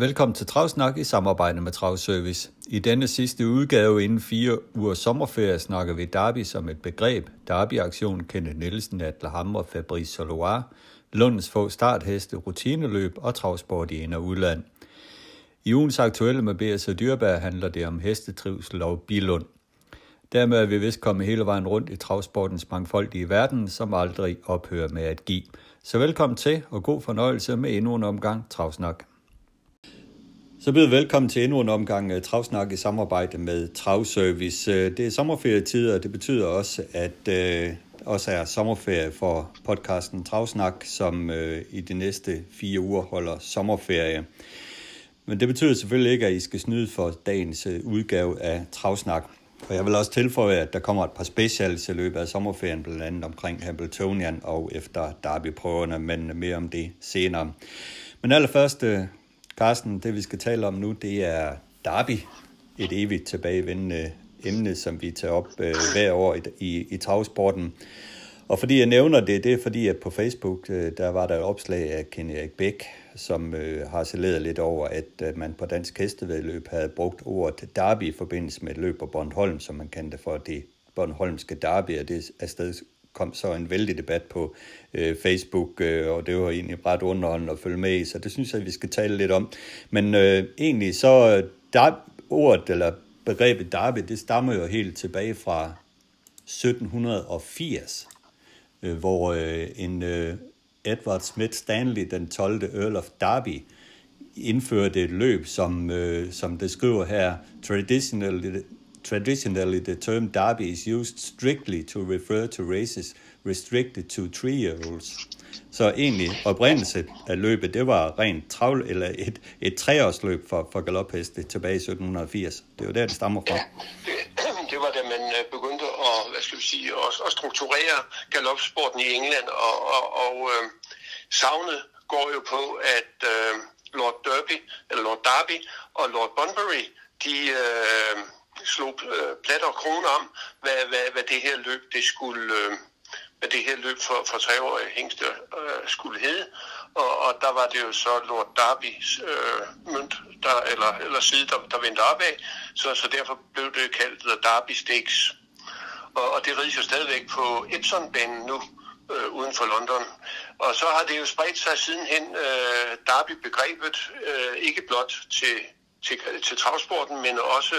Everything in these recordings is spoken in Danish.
Velkommen til Travsnak i samarbejde med Travservice. I denne sidste udgave inden fire uger sommerferie snakker vi Derby som et begreb. Derby-aktion Kenneth Nielsen, Adler Hammer, Fabrice Soloir, Lundens få startheste, rutineløb og travsport i ind- og udland. I ugens aktuelle med B.S. dyrbær handler det om hestetrivsel og bilund. Dermed er vi vist kommet hele vejen rundt i travsportens mangfoldige verden, som aldrig ophører med at give. Så velkommen til, og god fornøjelse med endnu en omgang Travsnak. Så byder velkommen til endnu en omgang øh, Travsnak i samarbejde med Travservice. Øh, det er sommerferietid, og det betyder også, at øh, også er sommerferie for podcasten Travsnak, som øh, i de næste fire uger holder sommerferie. Men det betyder selvfølgelig ikke, at I skal snyde for dagens øh, udgave af Travsnak. Og jeg vil også tilføje, at der kommer et par specials i løbet af sommerferien, blandt andet omkring Hamiltonian og efter derbyprøverne, men mere om det senere. Men allerførst, Carsten, det vi skal tale om nu, det er Derby, et evigt tilbagevendende emne, som vi tager op øh, hver år i, i, i travsporten. Og fordi jeg nævner det, det er fordi, at på Facebook, øh, der var der et opslag af Ken Erik Bæk, som øh, har saleret lidt over, at, at man på dansk hestevedløb havde brugt ordet derby i forbindelse med et løb på Bornholm, som man kendte for det Bornholmske derby, og det afsted kom så en vældig debat på øh, Facebook, øh, og det var egentlig ret underholdende at følge med i, så det synes jeg, vi skal tale lidt om. Men øh, egentlig så, øh, der, ordet eller begrebet derby, det stammer jo helt tilbage fra 1780, øh, hvor øh, en øh, Edward Smith Stanley, den 12. Earl of Derby, indførte et løb, som, øh, som det skriver her, traditionally, traditionally the term derby is used strictly to refer to races restricted to three-year-olds. Så egentlig oprindelse af løbet, det var rent travl, eller et, et treårsløb for, for galopheste tilbage i 1780. Det var der, det stammer fra. Ja, det, det var da man øh, begyndte at, hvad skal vi sige, at, at strukturere galopsporten i England, og, og, og øh, savnet går jo på, at øh, Lord Derby, eller Lord Derby og Lord Bunbury, de øh, slog øh, plat og krone om, hvad, hvad, hvad det her løb det skulle, øh, hvad det her løb for, for treårige hængste øh, skulle hedde. Og, og der var det jo så Lord Darbys øh, mønt, der, eller, eller side, der, der vendte opad. Så, så derfor blev det kaldt The Derby Stakes. Og, og det rides jo stadigvæk på Epsom-banen nu, øh, uden for London. Og så har det jo spredt sig sidenhen øh, Derby-begrebet, øh, ikke blot til, til, til travsporten, men også,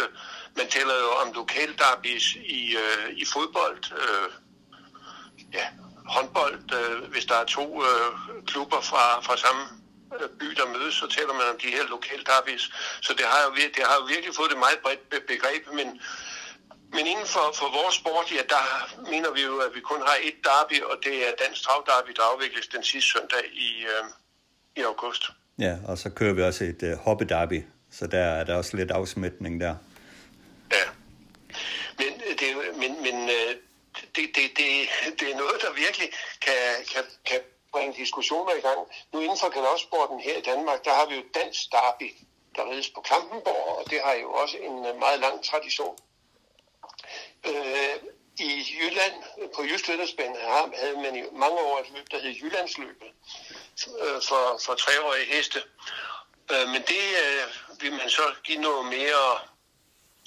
man taler jo om lokal derbis i, øh, i fodbold, øh, ja, håndbold, øh, hvis der er to øh, klubber fra, fra samme øh, by, der mødes, så taler man om de her lokale derbis. Så det har jo, det har jo virkelig fået det meget bredt begreb, men, men inden for, for vores sport, ja, der mener vi jo, at vi kun har et derby, og det er Dansk Trav Derby, der afvikles den sidste søndag i, øh, i august. Ja, og så kører vi også et øh, hobby derby, så der er der også lidt afsmætning der. Ja, men, øh, det, men, men øh, det, det, det, det er noget, der virkelig kan, kan, kan bringe diskussioner i gang. Nu inden for galopsporten her i Danmark, der har vi jo dansk derby, der rides på Klampenborg, og det har jo også en øh, meget lang tradition. Øh, I Jylland, på Jysk havde man i mange år et løb, der hed Jyllandsløbet for, for treårige heste. Øh, men det øh, vil man så give noget mere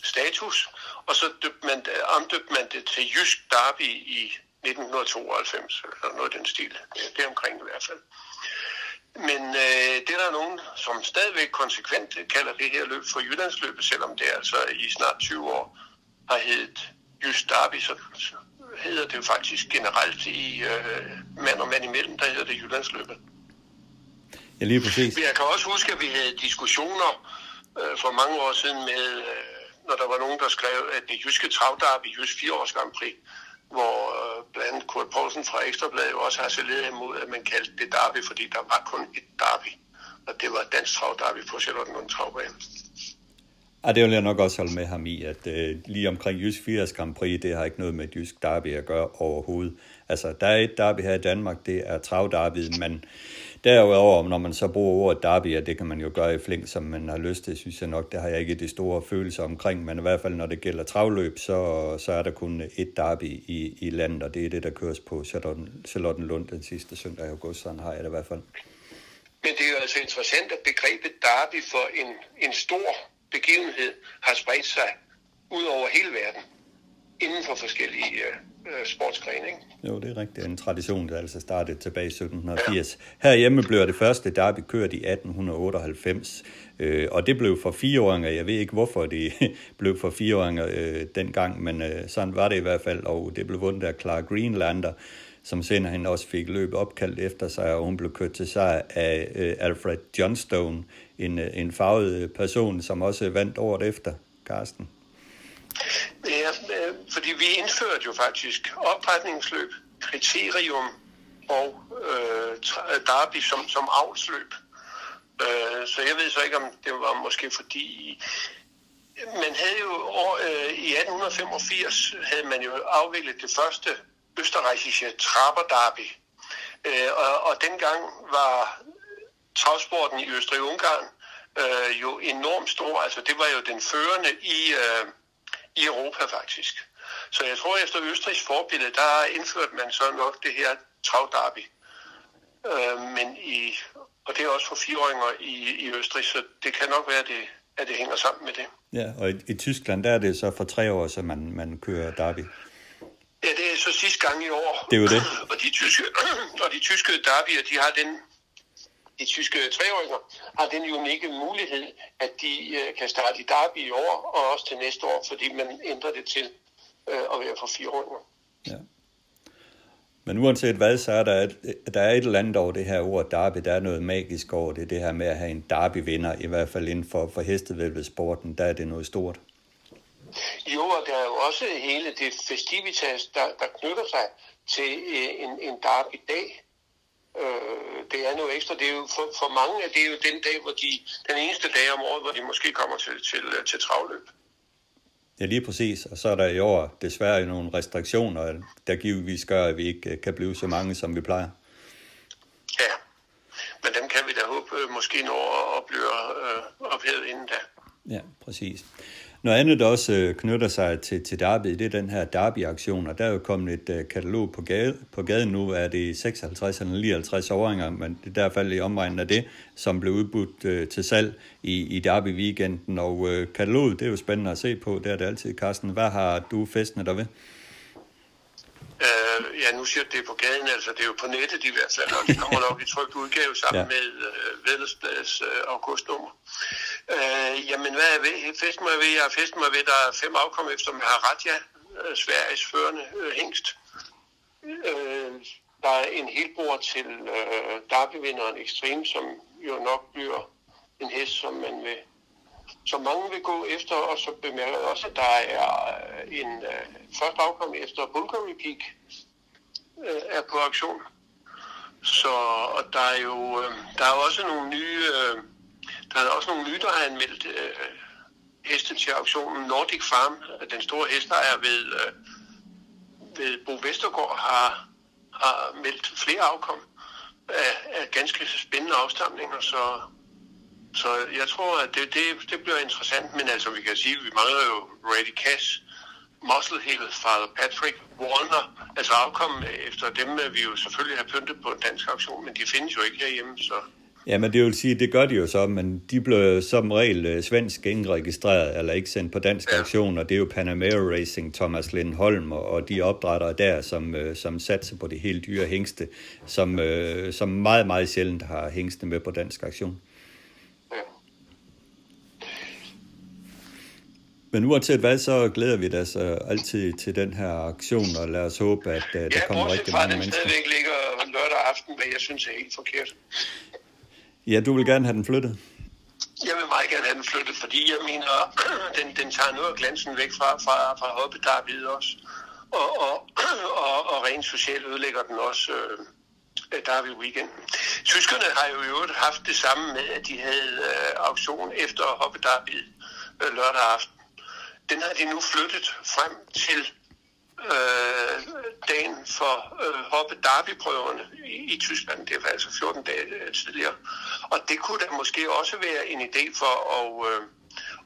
status, og så døbte man, omdøbte man det til Jysk Derby i 1992, eller noget af den stil. Det er omkring i hvert fald. Men øh, det er der nogen, som stadigvæk konsekvent kalder det her løb for Jyllandsløbet, selvom det altså i snart 20 år har heddet Jysk Derby, så, så hedder det jo faktisk generelt i øh, mand og mand imellem, der hedder det Jyllandsløbet. Ja, lige præcis. Jeg kan også huske, at vi havde diskussioner øh, for mange år siden med, øh, når der var nogen, der skrev, at det jyske travdarby, Jysk 4 års Grand Prix, hvor øh, blandt andet Kurt Poulsen fra Ekstrabladet også har saleret imod, at man kaldte det derby, fordi der var kun et derby. Og det var dansk travdarby på Charlottenlund Travbane. Ja, det vil jeg nok også holde med ham i, at øh, lige omkring Jysk 80 Grand Prix, det har ikke noget med Jysk Derby at gøre overhovedet. Altså, der er et derby her i Danmark, det er travderbyet, men derudover, når man så bruger ordet derby, og det kan man jo gøre i flink, som man har lyst til, synes jeg nok, det har jeg ikke det store følelser omkring, men i hvert fald, når det gælder travløb, så, så er der kun et derby i, i landet, og det er det, der køres på Charlottenlund den sidste søndag i august, sådan har jeg det i hvert fald. Men det er jo altså interessant, at begrebet derby for en, en stor begivenhed har spredt sig ud over hele verden inden for forskellige øh, øh, øh. Ikke? Jo, det er rigtigt. En tradition, der altså startede tilbage i 1780. Ja. Herhjemme blev det første derby kørt i 1898, øh, og det blev for fireåringer. Jeg ved ikke, hvorfor det blev for fireåringer øh, dengang, men øh, sådan var det i hvert fald, og det blev vundet af Clark Greenlander, som senere hen også fik løb opkaldt efter sig, og hun blev kørt til sig af øh, Alfred Johnstone, en, øh, en farvet person, som også vandt året efter, Karsten. Ja, øh, fordi vi indførte jo faktisk opretningsløb, kriterium og øh, øh, derby som, som avlsløb. Øh, så jeg ved så ikke, om det var måske fordi... Man havde jo år, øh, i 1885 havde man jo afviklet det første østerreichiske Traberderby. Øh, og, og dengang var travsporten i Østrig-Ungarn øh, jo enormt stor. Altså det var jo den førende i, øh, i Europa faktisk. Så jeg tror, efter Østrigs forbillede, der indførte man så nok det her travdarby. Øh, men i, og det er også for fireåringer i, i Østrig, så det kan nok være, det, at det hænger sammen med det. Ja, og i, i Tyskland, der er det så for tre år, så man, man kører derby. Ja, det er så sidste gang i år. Det er jo det. Og de tyske, og de tyske derbyer, de har den, de tyske treåringer, har den unikke mulighed, at de øh, kan starte i derby i år, og også til næste år, fordi man ændrer det til øh, at være for fireåringer. Ja. Men uanset hvad, så er der et, der er et eller andet over det her ord derby. Der er noget magisk over det. Det her med at have en derby-vinder, i hvert fald inden for, for hestevælvesporten, der er det noget stort. Jo, og der er jo også hele det festivitas, der, der knytter sig til øh, en, en derby-dag. Øh, det er noget ekstra. Det er jo for, for mange er det jo den dag, hvor de, den eneste dag om året, hvor de måske kommer til, til, til travløb. Ja, lige præcis. Og så er der i år desværre nogle restriktioner, der givetvis gør, at vi ikke øh, kan blive så mange, som vi plejer. Ja, men dem kan vi da håbe øh, måske når at blive øh, ophævet inden da. Ja, præcis. Noget andet, der også øh, knytter sig til, til Derby, det er den her Derby-aktion, og der er jo kommet et øh, katalog på, gade, på gaden nu, er det 56 eller 59 åringer, men det er i hvert fald i omegnen af det, som blev udbudt øh, til salg i, i Derby-weekenden, og øh, kataloget, det er jo spændende at se på, det er det altid, Carsten. Hvad har du festnet der ved? Uh, ja, nu siger det på gaden, altså det er jo på nettet i hvert fald, og det kommer nok i trygt udgave sammen ja. med uh, Vedelsbladets uh, augustnummer. Uh, jamen, hvad er ved? Festen mig ved? Jeg festen mig ved, der er fem afkom efter Maharadja, uh, Sveriges førende uh, hængst. Uh, der er en helbord til uh, Derby-vinderen Extreme, som jo nok bliver en hest, som man vil som mange vil gå efter, og så bemærker jeg også, at der er øh, en øh, første afkom efter Bulgari Peak øh, er på auktion. Så og der er jo øh, der er også nogle nye, øh, der er også nogle nye, der har anmeldt øh, heste til auktionen. Nordic Farm, den store hestejer ved, øh, ved Bo Vestergaard, har, har meldt flere afkom af, af ganske spændende afstamninger, så så jeg tror, at det, det, det bliver interessant, men altså vi kan sige, at vi mangler jo Ready Cash, Muscle Hill, Father Patrick, Warner, altså afkommen efter dem, vi jo selvfølgelig har pyntet på en dansk auktion, men de findes jo ikke herhjemme, så... Ja, men det vil sige, det gør de jo så, men de blev som regel øh, svensk indregistreret, eller ikke sendt på dansk ja. auktion, og det er jo Panamera Racing, Thomas Lindholm og, og de opdrættere der, som, øh, som satser på det helt dyre hængste, som, øh, som meget, meget sjældent har hængste med på dansk auktion. Men uanset hvad, så glæder vi os altid til den her aktion, og lad os håbe, at uh, der ja, kommer rigtig mange mennesker. Ja, stadigvæk ligger lørdag aften, hvad jeg synes er helt forkert. Ja, du vil gerne have den flyttet? Jeg vil meget gerne have den flyttet, fordi jeg mener, den, den tager noget af glansen væk fra, fra, fra Hoppe David også. Og, og, og, og rent socialt ødelægger den også øh, David Weekend. Tyskerne har jo i øvrigt haft det samme med, at de havde øh, auktion efter Hoppe David øh, lørdag aften, den har de nu flyttet frem til øh, dagen for øh, hoppe derbyprøverne i, i Tyskland. Det var altså 14 dage øh, tidligere. Og det kunne da måske også være en idé for at, øh,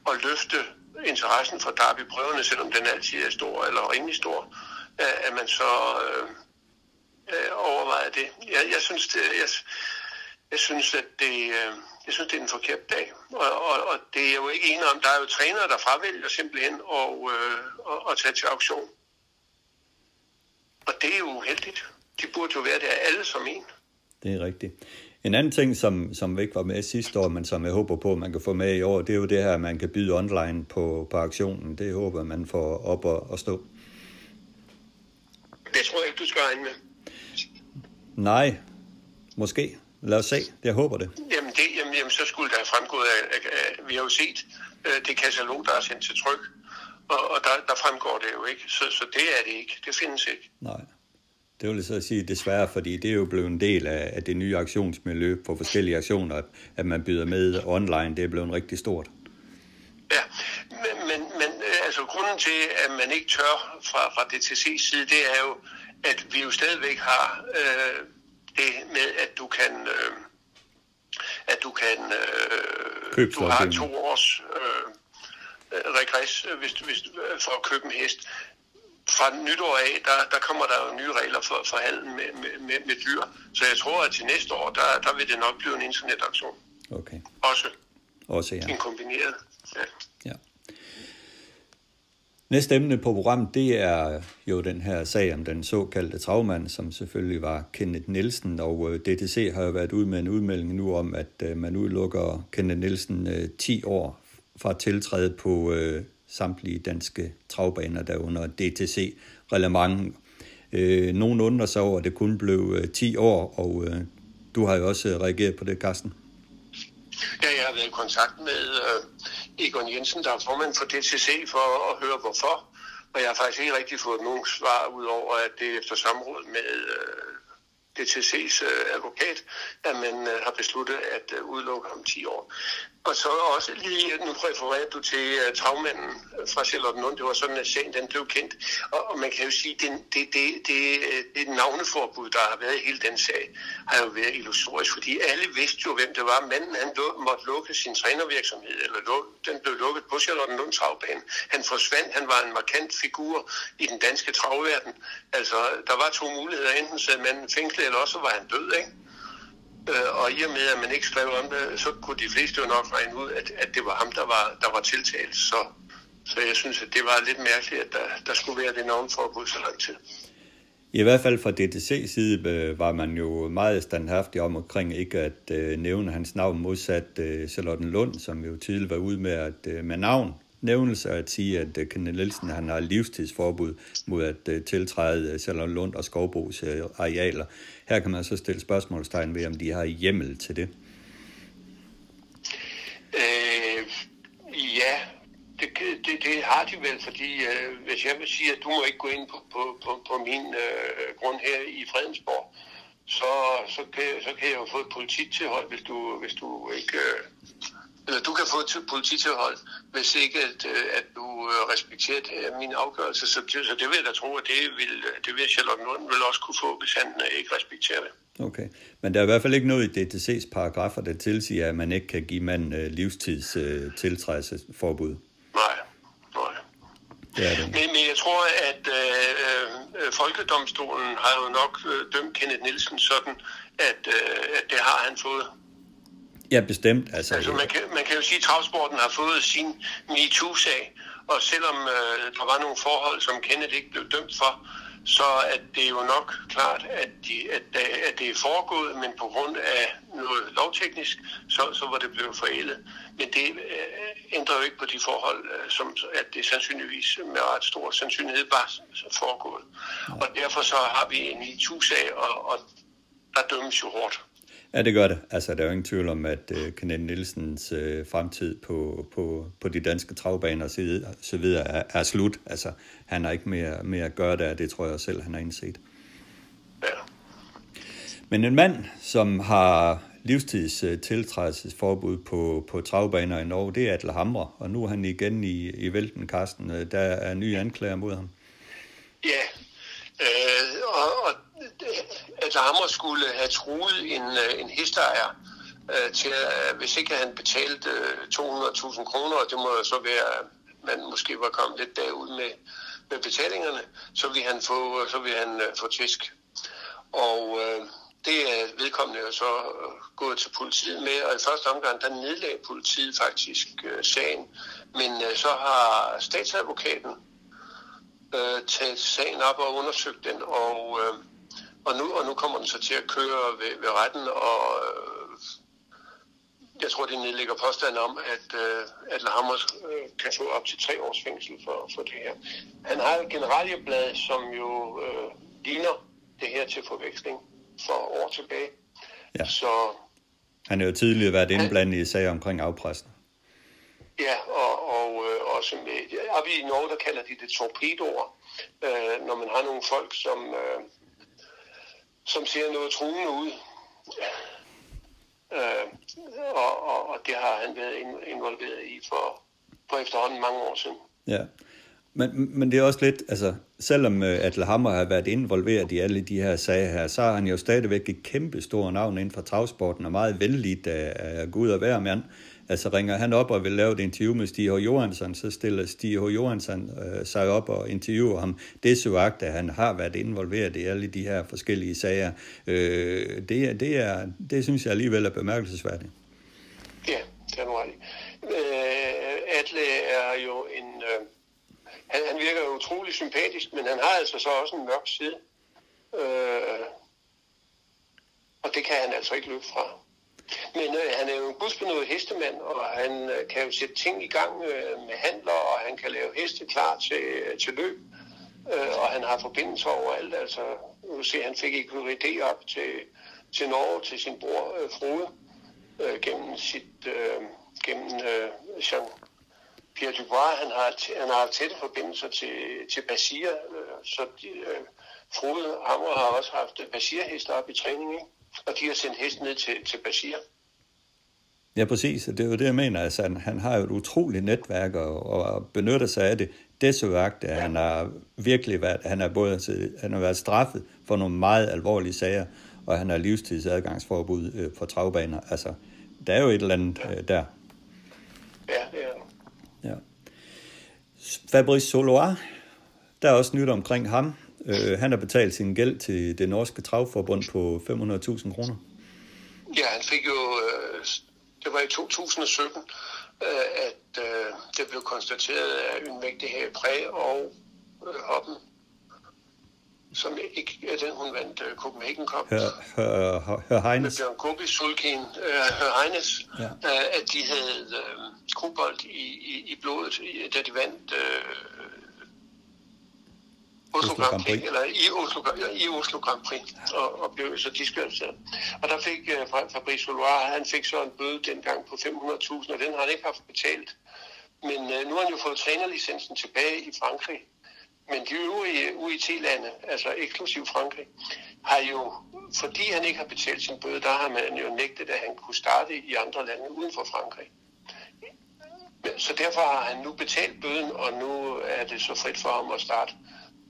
at løfte interessen for derbyprøverne, selvom den altid er stor eller rimelig stor, øh, at man så øh, øh, overvejer det. Jeg, jeg synes, det, jeg, jeg synes, at det, øh, jeg synes, det er en forkert dag. Og, og, og det er jo ikke enig om, der er jo trænere, der fravælger simpelthen at, øh, at, at tage til auktion. Og det er jo uheldigt. De burde jo være der alle som en. Det er rigtigt. En anden ting, som, som ikke var med sidste år, men som jeg håber på, man kan få med i år, det er jo det her, at man kan byde online på, på aktionen. Det håber man får op og, og stå. Det tror jeg ikke, du skal regne med. Nej, måske. Lad os se. Jeg håber det. Jamen, det, jamen, jamen så skulle der have fremgået af, af, af vi har jo set øh, det katalog, der er sendt til tryk, og, og der, der fremgår det jo ikke. Så, så det er det ikke. Det findes ikke. Nej. Det vil så sige desværre, fordi det er jo blevet en del af, af det nye aktionsmiljø på forskellige aktioner, at man byder med online. Det er blevet rigtig stort. Ja, men, men, men øh, altså grunden til, at man ikke tør fra, fra DTC's side, det er jo, at vi jo stadigvæk har øh, det med, at du kan... Øh, at du kan... Øh, du har to års øh, regress hvis, hvis, for at købe en hest. Fra nytår af, der, der kommer der jo nye regler for, for handel med, med, med, med dyr. Så jeg tror, at til næste år, der, der vil det nok blive en internetaktion. Okay. Også. Også, ja. En kombineret. Ja. Næste emne på programmet, det er jo den her sag om den såkaldte travmand, som selvfølgelig var Kenneth Nielsen, og øh, DTC har jo været ude med en udmelding nu om, at øh, man udelukker Kenneth Nielsen øh, 10 år fra tiltræde på samtlige danske travbaner, der under DTC reglement. Nogen undrer sig over, at det kun blev 10 år, og du har jo også reageret på det, Carsten. Ja, jeg har været i kontakt med Egon Jensen, der er formand for DCC, for at høre hvorfor. Og jeg har faktisk ikke rigtig fået nogen svar, udover at det efter samråd med øh, uh, DTC's øh, advokat, at man øh, har besluttet at uh, udelukke om 10 år. Og så også lige, nu refererede du til uh, travmanden øh, fra Charlottenlund, det var sådan, at sagen den blev kendt. Og, og man kan jo sige, at det, det, det, det, øh, det navneforbud, der har været i hele den sag, har jo været illusorisk, fordi alle vidste jo, hvem det var. Manden han måtte lukke sin trænervirksomhed, eller luk, den blev lukket på Charlottenlund travbane. Han forsvandt, han var en markant figur i den danske travverden. Altså, der var to muligheder, enten sad manden fængslet, eller også var han død, ikke? Øh, og i og med, at man ikke skrev om det, så kunne de fleste jo nok regne ud, at, at det var ham, der var, der var tiltalt. Så, så jeg synes, at det var lidt mærkeligt, at der, der skulle være det navnforbud så lang tid. I hvert fald fra DTC side øh, var man jo meget standhaftig om omkring ikke at øh, nævne hans navn modsat øh, Charlotten Lund, som jo tidligere var ude med at øh, med navn nævnelse at sige, at øh, Kenneth Nielsen han har livstidsforbud mod at øh, tiltræde øh, Lund og Skovbos øh, arealer. Her kan man så stille spørgsmålstegn ved, om de har hjemmel til det. Øh, ja, det, det, det har de vel, fordi øh, hvis jeg vil sige, at du må ikke gå ind på, på, på, på min øh, grund her i Fredensborg, så, så, kan, så kan jeg jo få et polititilhold, hvis du, hvis du ikke... Øh, eller du kan få et polititilhold, hvis ikke at, øh, at du øh, respekterer det, min afgørelse. Så, så det vil jeg da tro, at det vil, det vil Charlotte Norden vil også kunne få, hvis han øh, ikke respekterer det. Okay, men der er i hvert fald ikke noget i DTC's paragrafer, der tilsiger, at man ikke kan give mand livstids tiltrædelsesforbud. Nej, nej. Det er det. Men, men jeg tror, at øh, Folkedomstolen har jo nok øh, dømt Kenneth Nielsen sådan, at, øh, at det har han fået. Ja, bestemt. Altså, altså man, kan, man kan jo sige, at travsporten har fået sin MeToo-sag, og selvom øh, der var nogle forhold, som Kenneth ikke blev dømt for, så er det jo nok klart, at, de, at, at det er foregået, men på grund af noget lovteknisk, så, så var det blevet forældet. Men det øh, ændrer jo ikke på de forhold, øh, som at det sandsynligvis med ret stor sandsynlighed var foregået. Og derfor så har vi en MeToo-sag, og, og der dømmes jo hårdt. Ja, det gør det. Altså, der er jo ingen tvivl om, at uh, Kenneth Nielsens uh, fremtid på, på, på de danske travbaner og så videre er, er slut. Altså, han har ikke mere, mere at gøre der, det tror jeg selv, han har indset. Ja. Men en mand, som har livstids uh, tiltrædelsesforbud på, på travbaner i Norge, det er Atle Hamre, og nu er han igen i, i vælten, Karsten. Der er nye anklager mod ham. Ja, øh, og, og at Hamre skulle have truet en, øh, en hestejer, øh, til, at øh, hvis ikke han betalte øh, 200.000 kroner, og det må så være, øh, man måske var kommet lidt derud med, med betalingerne, så vil han få, så vil han øh, få tvisk. Og øh, det er vedkommende jo så gået til politiet med, og i første omgang, der nedlagde politiet faktisk øh, sagen. Men øh, så har statsadvokaten øh, taget sagen op og undersøgt den, og, øh, og, nu, og nu kommer den så til at køre ved, ved retten, og øh, jeg tror, de nedlægger påstand om, at øh, Adler Hammer øh, kan få op til tre års fængsel for, for det her. Han har et generalieblad, som jo øh, ligner det her til forveksling for år tilbage. Ja. Så Han har jo tidligere været indblandet i sager omkring afpressen. ja, og, og øh, også med, oppe i Norge, der kalder de det torpedoer, øh, når man har nogle folk, som, øh, som ser noget truende ud. Øh, og, og, og det har han været involveret i for, for efterhånden mange år siden. Ja. Men, men det er også lidt, altså, selvom øh, Atle Hammer har været involveret i alle de her sager her, så har han jo stadigvæk et kæmpe stort navn inden for travsporten, og meget vældigt af, af Gud og hver mand. Altså ringer han op og vil lave et interview med Stig H. Johansson, så stiller Stig H. Johansson øh, sig op og interviewer ham. Det er så at han har været involveret i alle de her forskellige sager. Øh, det, det, er, det synes jeg alligevel er bemærkelsesværdigt. Ja, det er nu ret. Øh, Atle er jo en... Øh, han, han virker utrolig sympatisk, men han har altså så også en mørk side. Øh, og det kan han altså ikke løbe fra. Men øh, han er jo en gudsbenået hestemand, og han øh, kan jo sætte ting i gang øh, med handler, og han kan lave heste klar til, øh, til løb. Øh, og han har forbindelser overalt. Altså, nu ser han fik ikke op til, til Norge, til sin bror øh, Frode, øh, gennem sit, øh, gennem øh, Jean Pierre Dubois. Han har, t- han har tætte forbindelser til, til Basir, øh, så de, øh, Frode Hammer har også haft øh, Basir-hester op i træning, ikke? Og de har sendt hest ned til, til Basir. Ja, præcis. Det er jo det, jeg mener. Altså, han, han har jo et utroligt netværk og, og benytter sig af det. Desværgt, at han har virkelig været, han har både han har været straffet for nogle meget alvorlige sager, og han har livstidsadgangsforbud øh, for travbaner. Altså, der er jo et eller andet øh, der. Ja, det er Ja. Fabrice Solois, der er også nyt omkring ham. Øh, han har betalt sin gæld til det norske travforbund på 500.000 kroner. Ja, han fik jo, øh, det var i 2017, øh, at øh, det blev konstateret af Ynvægte her Præ og øh, Hoppen, som ikke er den, hun vandt øh, Copenhagen Cup. Hør, hør, hør, hør Med Heines. Bjørn Gobi, Sulkin, øh, Hørheines, Ja. ja. øh, at de havde øh, kobolt i, i, i blodet, da de vandt øh, Oslo Grand Prix, eller i Oslo, i Oslo Grand Prix, og, og blev så diskvalificeret. Og der fik øh, Fra- Fabrice Soloir, han fik så en bøde dengang på 500.000, og den har han ikke haft betalt. Men øh, nu har han jo fået trænerlicensen tilbage i Frankrig. Men de øvrige UIT-lande, altså eksklusiv Frankrig, har jo, fordi han ikke har betalt sin bøde, der har man jo nægtet, at han kunne starte i andre lande uden for Frankrig. Så derfor har han nu betalt bøden, og nu er det så frit for ham at starte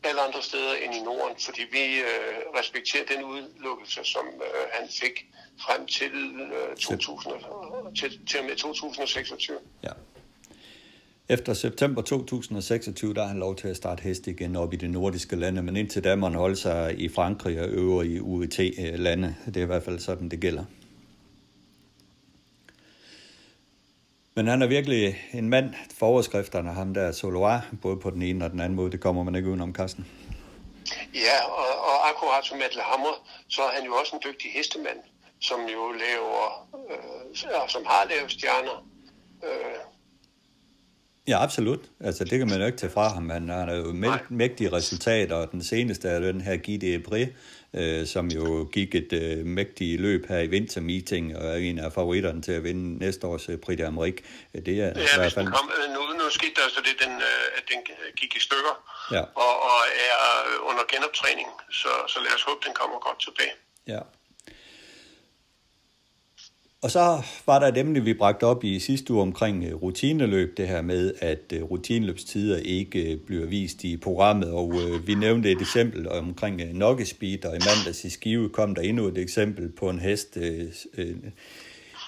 alle andre steder end i Norden, fordi vi øh, respekterer den udelukkelse, som øh, han fik frem til, øh, 2000, og- til, til og med 2026. Ja. Efter september 2026, der har han lov til at starte hest igen op i de nordiske lande, men indtil da må han holde sig i Frankrig og øvrige UET-lande. Det er i hvert fald sådan, det gælder. Men han er virkelig en mand for overskrifterne, ham der Soloir, både på den ene og den anden måde. Det kommer man ikke udenom, Carsten. Ja, og, og akkurat som Atle Hammer, så er han jo også en dygtig hestemand, som jo laver, øh, som har lavet stjerner. Øh, Ja, absolut. Altså, det kan man jo ikke tage fra ham. Han har jo mægtige resultater, og den seneste er den her Guy Debré, øh, som jo gik et øh, mægtigt løb her i vintermeeting, og er en af favoritterne til at vinde næste års øh, Prix d'Amérique. Øh, Det er Ja, i hvert fald... kom, øh, nu, nu skete der så det, den, øh, at den gik i stykker, Ja. og, og er under genoptræning, så, så lad os håbe, den kommer godt tilbage. Ja. Og så var der et emne, vi bragte op i sidste uge omkring øh, rutineløb, det her med, at øh, rutineløbstider ikke øh, bliver vist i programmet, og vi nævnte et eksempel omkring Nokkespeed, og i mandags i Skive kom der endnu et eksempel på en hest,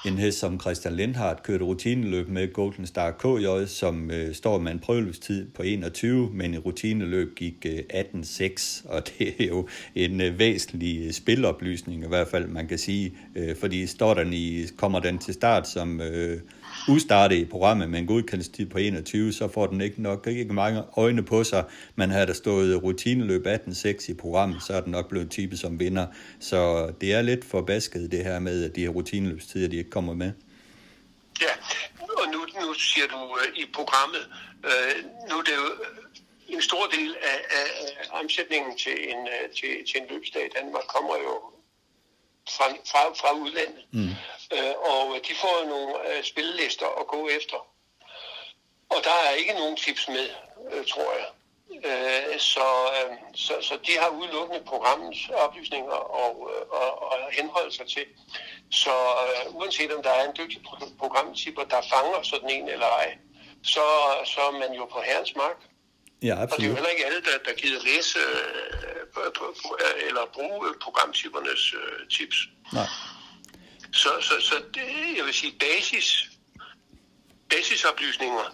en hest, som Christian Lindhardt kørte rutineløb med Golden Star KJ, som øh, står med en prøveløbstid på 21, men i rutineløb gik øh, 18.6, og det er jo en øh, væsentlig øh, spiloplysning i hvert fald, man kan sige, øh, fordi står den i, kommer den til start som øh, ustarte i programmet med en godkendelsestid på 21, så får den ikke nok ikke mange øjne på sig. Man havde der stået rutineløb 18.6 i programmet, så er den nok blevet type som vinder. Så det er lidt forbasket det her med, at de her rutineløbstider, de ikke kommer med. Ja, og nu, nu siger du øh, i programmet, øh, nu er det jo øh, en stor del af, af, af omsætningen til en, øh, til, til en løbsdag i Danmark kommer jo fra, fra, fra udlandet. Mm. Øh, og de får nogle øh, spillelister at gå efter. Og der er ikke nogen tips med, øh, tror jeg. Øh, så, øh, så, så de har udelukkende programmens oplysninger og, øh, og, og henholde sig til. Så øh, uanset om der er en dygtig programtipper, der fanger sådan en eller ej, så, så er man jo på herrens mark. Ja, absolut. Og det er jo heller ikke alle, der, der gider læse øh, på, eller bruge programtippernes øh, tips. Nej. Så, så, så det, jeg vil sige, basis, basisoplysninger,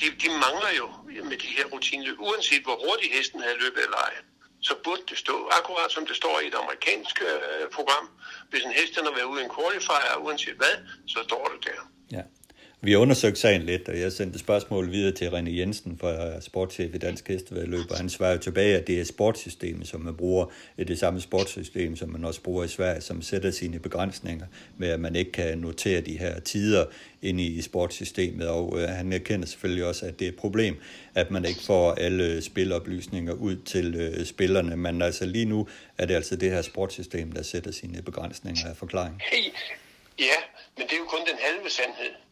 de, de mangler jo med de her rutineløb. Uanset hvor hurtigt hesten havde løbet eller ej, så burde det stå, akkurat som det står i et amerikansk øh, program. Hvis en hest har været ude i en qualifier, uanset hvad, så står det der. Ja. Vi har undersøgt sagen lidt, og jeg sendte spørgsmål videre til René Jensen fra sportschef i Dansk Hestevedløb, og han svarer tilbage, at det er sportssystemet, som man bruger, det samme sportssystem, som man også bruger i Sverige, som sætter sine begrænsninger med, at man ikke kan notere de her tider ind i sportssystemet, og øh, han erkender selvfølgelig også, at det er et problem, at man ikke får alle spiloplysninger ud til øh, spillerne, men altså lige nu er det altså det her sportssystem, der sætter sine begrænsninger af forklaringen. Hey, ja, men det er jo kun den halve sandhed.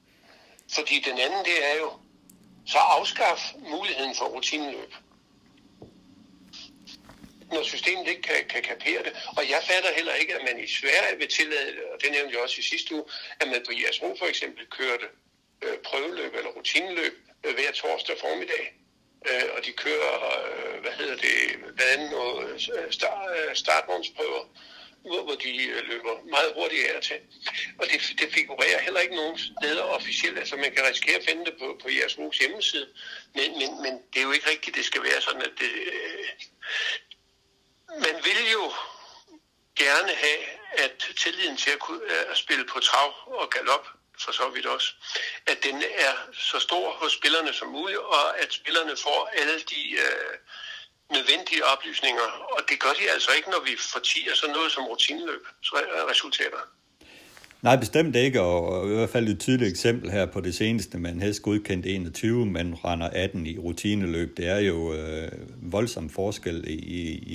Fordi den anden, det er jo, så afskaf muligheden for rutineløb. Når systemet ikke kan, kan kapere det. Og jeg fatter heller ikke, at man i Sverige vil tillade, og det nævnte jeg også i sidste uge, at man på ISRO for eksempel kørte øh, prøveløb eller rutineløb øh, hver torsdag formiddag. Øh, og de kører, øh, hvad hedder det, hvad andet noget, øh, start, øh, startvognsprøver hvor, hvor de øh, løber meget hurtigt af til. Og det, det figurerer heller ikke nogen steder officielt. Altså man kan risikere at finde det på, på jeres RUGs hjemmeside. Men, men, men det er jo ikke rigtigt, det skal være sådan, at det... Øh, man vil jo gerne have, at tilliden til at, kunne, øh, at spille på trav og galop, for så vidt også, at den er så stor hos spillerne som muligt, og at spillerne får alle de øh, nødvendige oplysninger, og det gør de altså ikke, når vi fortiger sådan noget som rutineløb resultater. Nej, bestemt ikke, og i hvert fald et tydeligt eksempel her på det seneste, man hest godkendt 21, men render 18 i rutineløb. Det er jo øh, voldsom forskel i,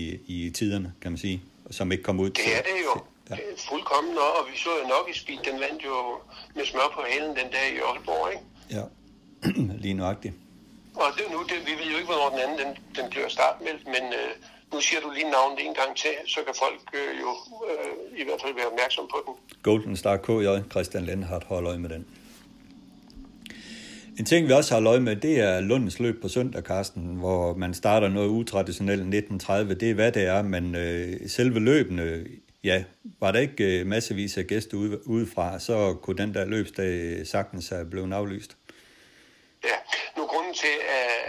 i, i tiderne, kan man sige, som ikke kom ud til. Det er det jo. Ja. Fuldkommen, og vi så jo nok i speed, den vandt jo med smør på halen den dag i Aalborg, ikke? Ja, lige nøjagtigt. Og det, nu, det, vi ved jo ikke, hvornår den anden den, den bliver startmeldt, men øh, nu siger du lige navnet en gang til, så kan folk øh, jo øh, i hvert fald være opmærksom på den. Golden Star KJ, Christian Lindhardt holder øje med den. En ting, vi også har øje med, det er Lundens løb på søndag, Karsten, hvor man starter noget utraditionelt 1930. Det er, hvad det er, men øh, selve løbene, ja, var der ikke øh, massevis af gæster ude, udefra, så kunne den der løbsdag sagtens have blevet aflyst. Ja, nu grunden til,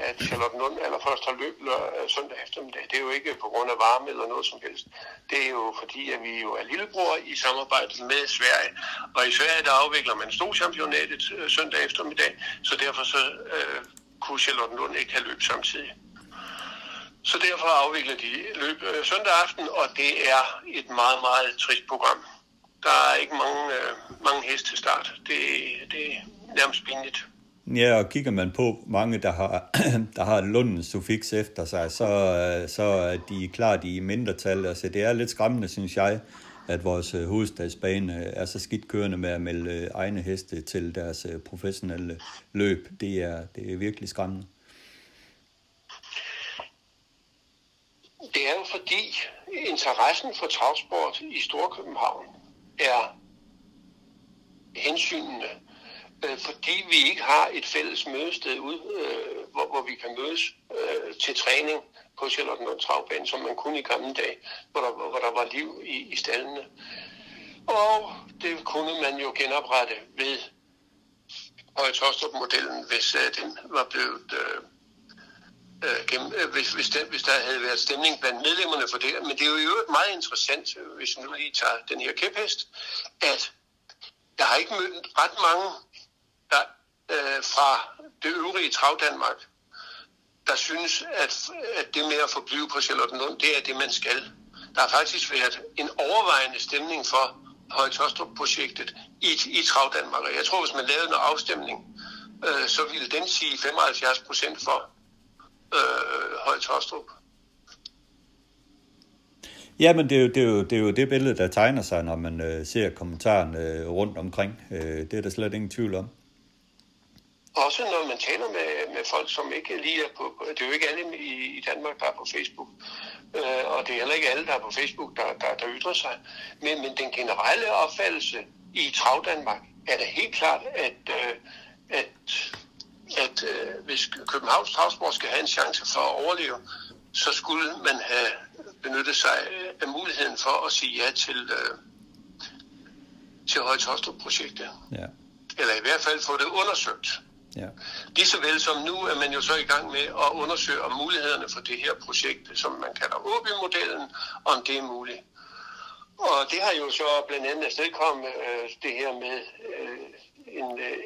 at Charlotte Lund allerførst har løbet øh, søndag eftermiddag, det er jo ikke på grund af varme eller noget som helst. Det er jo fordi, at vi jo er lillebror i samarbejde med Sverige. Og i Sverige, der afvikler man storchampionatet øh, søndag eftermiddag, så derfor så øh, kunne Charlotte Lund ikke have løb samtidig. Så derfor afvikler de løb øh, søndag aften, og det er et meget, meget trist program. Der er ikke mange, øh, mange heste til start. Det, det er nærmest pinligt. Ja, og kigger man på mange, der har, der har Lundens suffix efter sig, så, øh, så er de klart i mindretal. Altså, det er lidt skræmmende, synes jeg, at vores øh, hovedstadsbane øh, er så skidt kørende med at melde egne heste til deres professionelle løb. Det er, det er virkelig skræmmende. Det er jo fordi interessen for travsport i Storkøbenhavn er hensynene, øh, fordi vi ikke har et fælles mødested ud, øh, hvor, hvor vi kan mødes øh, til træning på Charlottenlund Travbane, som man kunne i gamle dage, hvor der, hvor der var liv i, i stallene. Og det kunne man jo genoprette ved Høje Tostrup-modellen, hvis øh, den var blevet... Øh, øh, gennem, øh, hvis, hvis, den, hvis der havde været stemning blandt medlemmerne for det. Men det er jo meget interessant, hvis vi nu lige tager den her kæphest, at jeg har ikke mødt ret mange øh, fra det øvrige Trav Danmark, der synes, at, at det med at forblive på Charlottenlund, det er det, man skal. Der har faktisk været en overvejende stemning for Højtostrup-projektet i, i Trav Danmark. Og jeg tror, hvis man lavede en afstemning, øh, så ville den sige 75 procent for øh, Højtostrup. Jamen, Ja, men det er, jo, det, er jo, det er jo det billede, der tegner sig, når man øh, ser kommentaren øh, rundt omkring. Øh, det er der slet ingen tvivl om. Også når man taler med, med folk, som ikke lige er på... Det er jo ikke alle i, i Danmark, der er på Facebook. Øh, og det er heller ikke alle, der er på Facebook, der, der, der ytrer sig. Men, men den generelle opfattelse i Trav Danmark er det helt klart, at, øh, at, at øh, hvis Københavns Travsport skal have en chance for at overleve, så skulle man have benyttet sig af muligheden for at sige ja til, øh, til Høje-Tostrup-projektet. Ja. Eller i hvert fald få det undersøgt. Ja. Lige så vel som nu er man jo så i gang med at undersøge om mulighederne for det her projekt, som man kalder OB-modellen, om det er muligt. Og det har jo så blandt andet afstedkommet øh, det her med øh, en øh,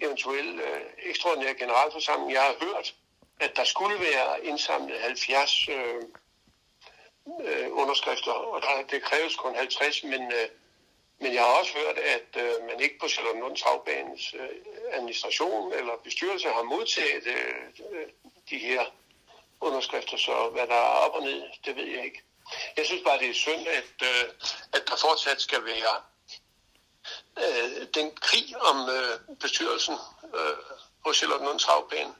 eventuel øh, ekstraordinær generalforsamling. Jeg har hørt, at der skulle være indsamlet 70 øh, øh, underskrifter, og der, det kræves kun 50, men øh, men jeg har også hørt, at øh, man ikke på Charlottenlund Havbanes øh, administration eller bestyrelse har modtaget øh, øh, de her underskrifter, så hvad der er op og ned, det ved jeg ikke. Jeg synes bare, det er synd, at, øh, at der fortsat skal være øh, den krig om øh, bestyrelsen øh, på Charlottenlund Travbane.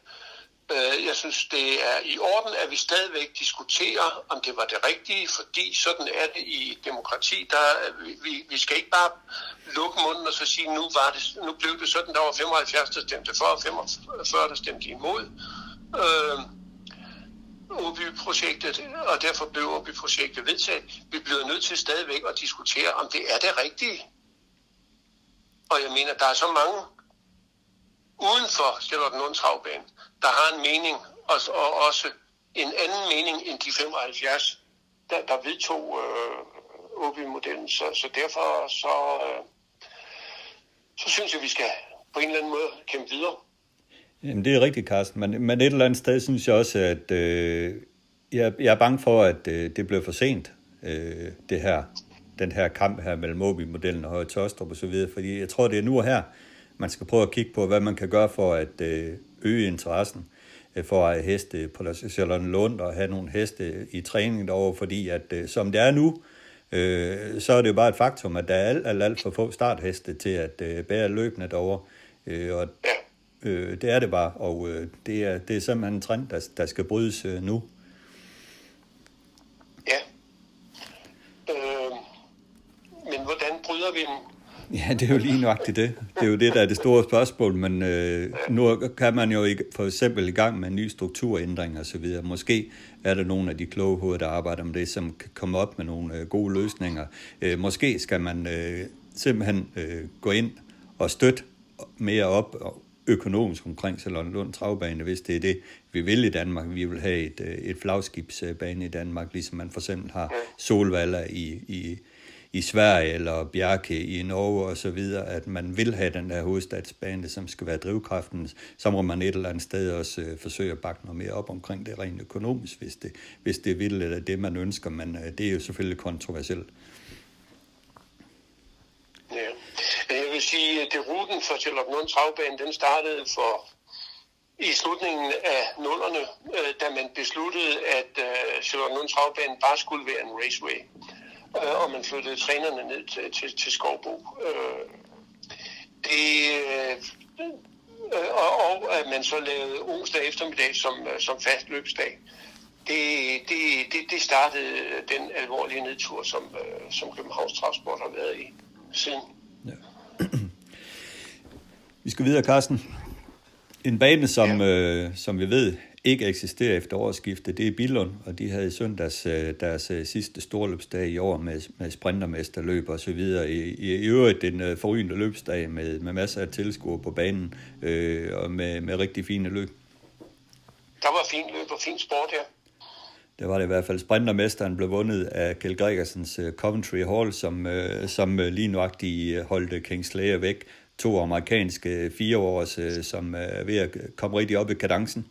Øh, jeg synes, det er i orden, at vi stadigvæk diskuterer, om det var det rigtige, fordi sådan er det i demokrati. Der, vi, vi skal ikke bare lukke munden og så sige, nu, var det, nu blev det sådan, der var 75, der stemte for, og 45, der stemte imod. Øh, OBY-projektet, og derfor blev OBY-projektet vedtaget. Vi bliver nødt til stadigvæk at diskutere, om det er det rigtige. Og jeg mener, der er så mange uden for Charlottenlund Travbane, der har en mening, og, og også en anden mening end de 75, der, der vedtog øh, OB-modellen. Så, så derfor så, øh, så synes jeg, vi skal på en eller anden måde kæmpe videre. Jamen, det er rigtigt, Carsten, men, men et eller andet sted synes jeg også, at øh, jeg, jeg er bange for, at øh, det bliver for sent, øh, det her, den her kamp her mellem OB-modellen og Høje Tostrup og så videre, fordi jeg tror, det er nu og her, man skal prøve at kigge på, hvad man kan gøre for at øh, øge interessen øh, for at have heste på Lund og have nogle heste i træning derovre, fordi at øh, som det er nu, øh, så er det jo bare et faktum, at der er alt, alt, alt for få startheste til at øh, bære løbende derovre. Øh, og øh, det er det bare, og øh, det, er, det er simpelthen en trend, der, der skal brydes øh, nu. Ja. Øh, men hvordan bryder vi den? Ja, det er jo lige nøjagtigt det. Det er jo det, der er det store spørgsmål, men øh, nu kan man jo for eksempel i gang med en ny strukturændring og så videre. Måske er der nogle af de kloge hoveder, der arbejder med det, som kan komme op med nogle øh, gode løsninger. Øh, måske skal man øh, simpelthen øh, gå ind og støtte mere op økonomisk omkring Lund Travbane, hvis det er det, vi vil i Danmark. Vi vil have et, øh, et flagskibsbane i Danmark, ligesom man for eksempel har Solvaller i, i i Sverige eller Bjarke i Norge og så videre, at man vil have den der hovedstadsbane, som skal være drivkraften, så må man et eller andet sted også øh, forsøge at bakke noget mere op omkring det rent økonomisk, hvis det, hvis det vil, eller det man ønsker, men øh, det er jo selvfølgelig kontroversielt. Ja. Øh, jeg vil sige, at det ruten for Charlottenlund havbane, den startede for i slutningen af nullerne, øh, da man besluttede, at øh, Charlottenlund havbane bare skulle være en raceway øh, og man flyttede trænerne ned til, til, til Skovbo. Øh, det, øh, og, og at man så lavede onsdag eftermiddag som, øh, som fast løbsdag. Det, det, det, det startede den alvorlige nedtur, som, øh, som Københavns Transport har været i siden. Ja. Vi skal videre, Carsten. En bane, som, ja. øh, som vi ved ikke eksisterer efter årsskiftet, det er Billund, og de havde i søndags øh, deres øh, sidste storløbsdag i år med, med sprintermesterløb og så videre. I, i, i øvrigt en øh, forrygende løbsdag med, med masser af tilskuere på banen øh, og med, med rigtig fine løb. Der var fint løb og fin sport, ja. Det var det i hvert fald. Sprintermesteren blev vundet af Kjell Gregersens Coventry Hall, som, som lige nuagtigt holdt Kingslayer væk. To amerikanske fireårs, som er ved at komme rigtig op i kadencen.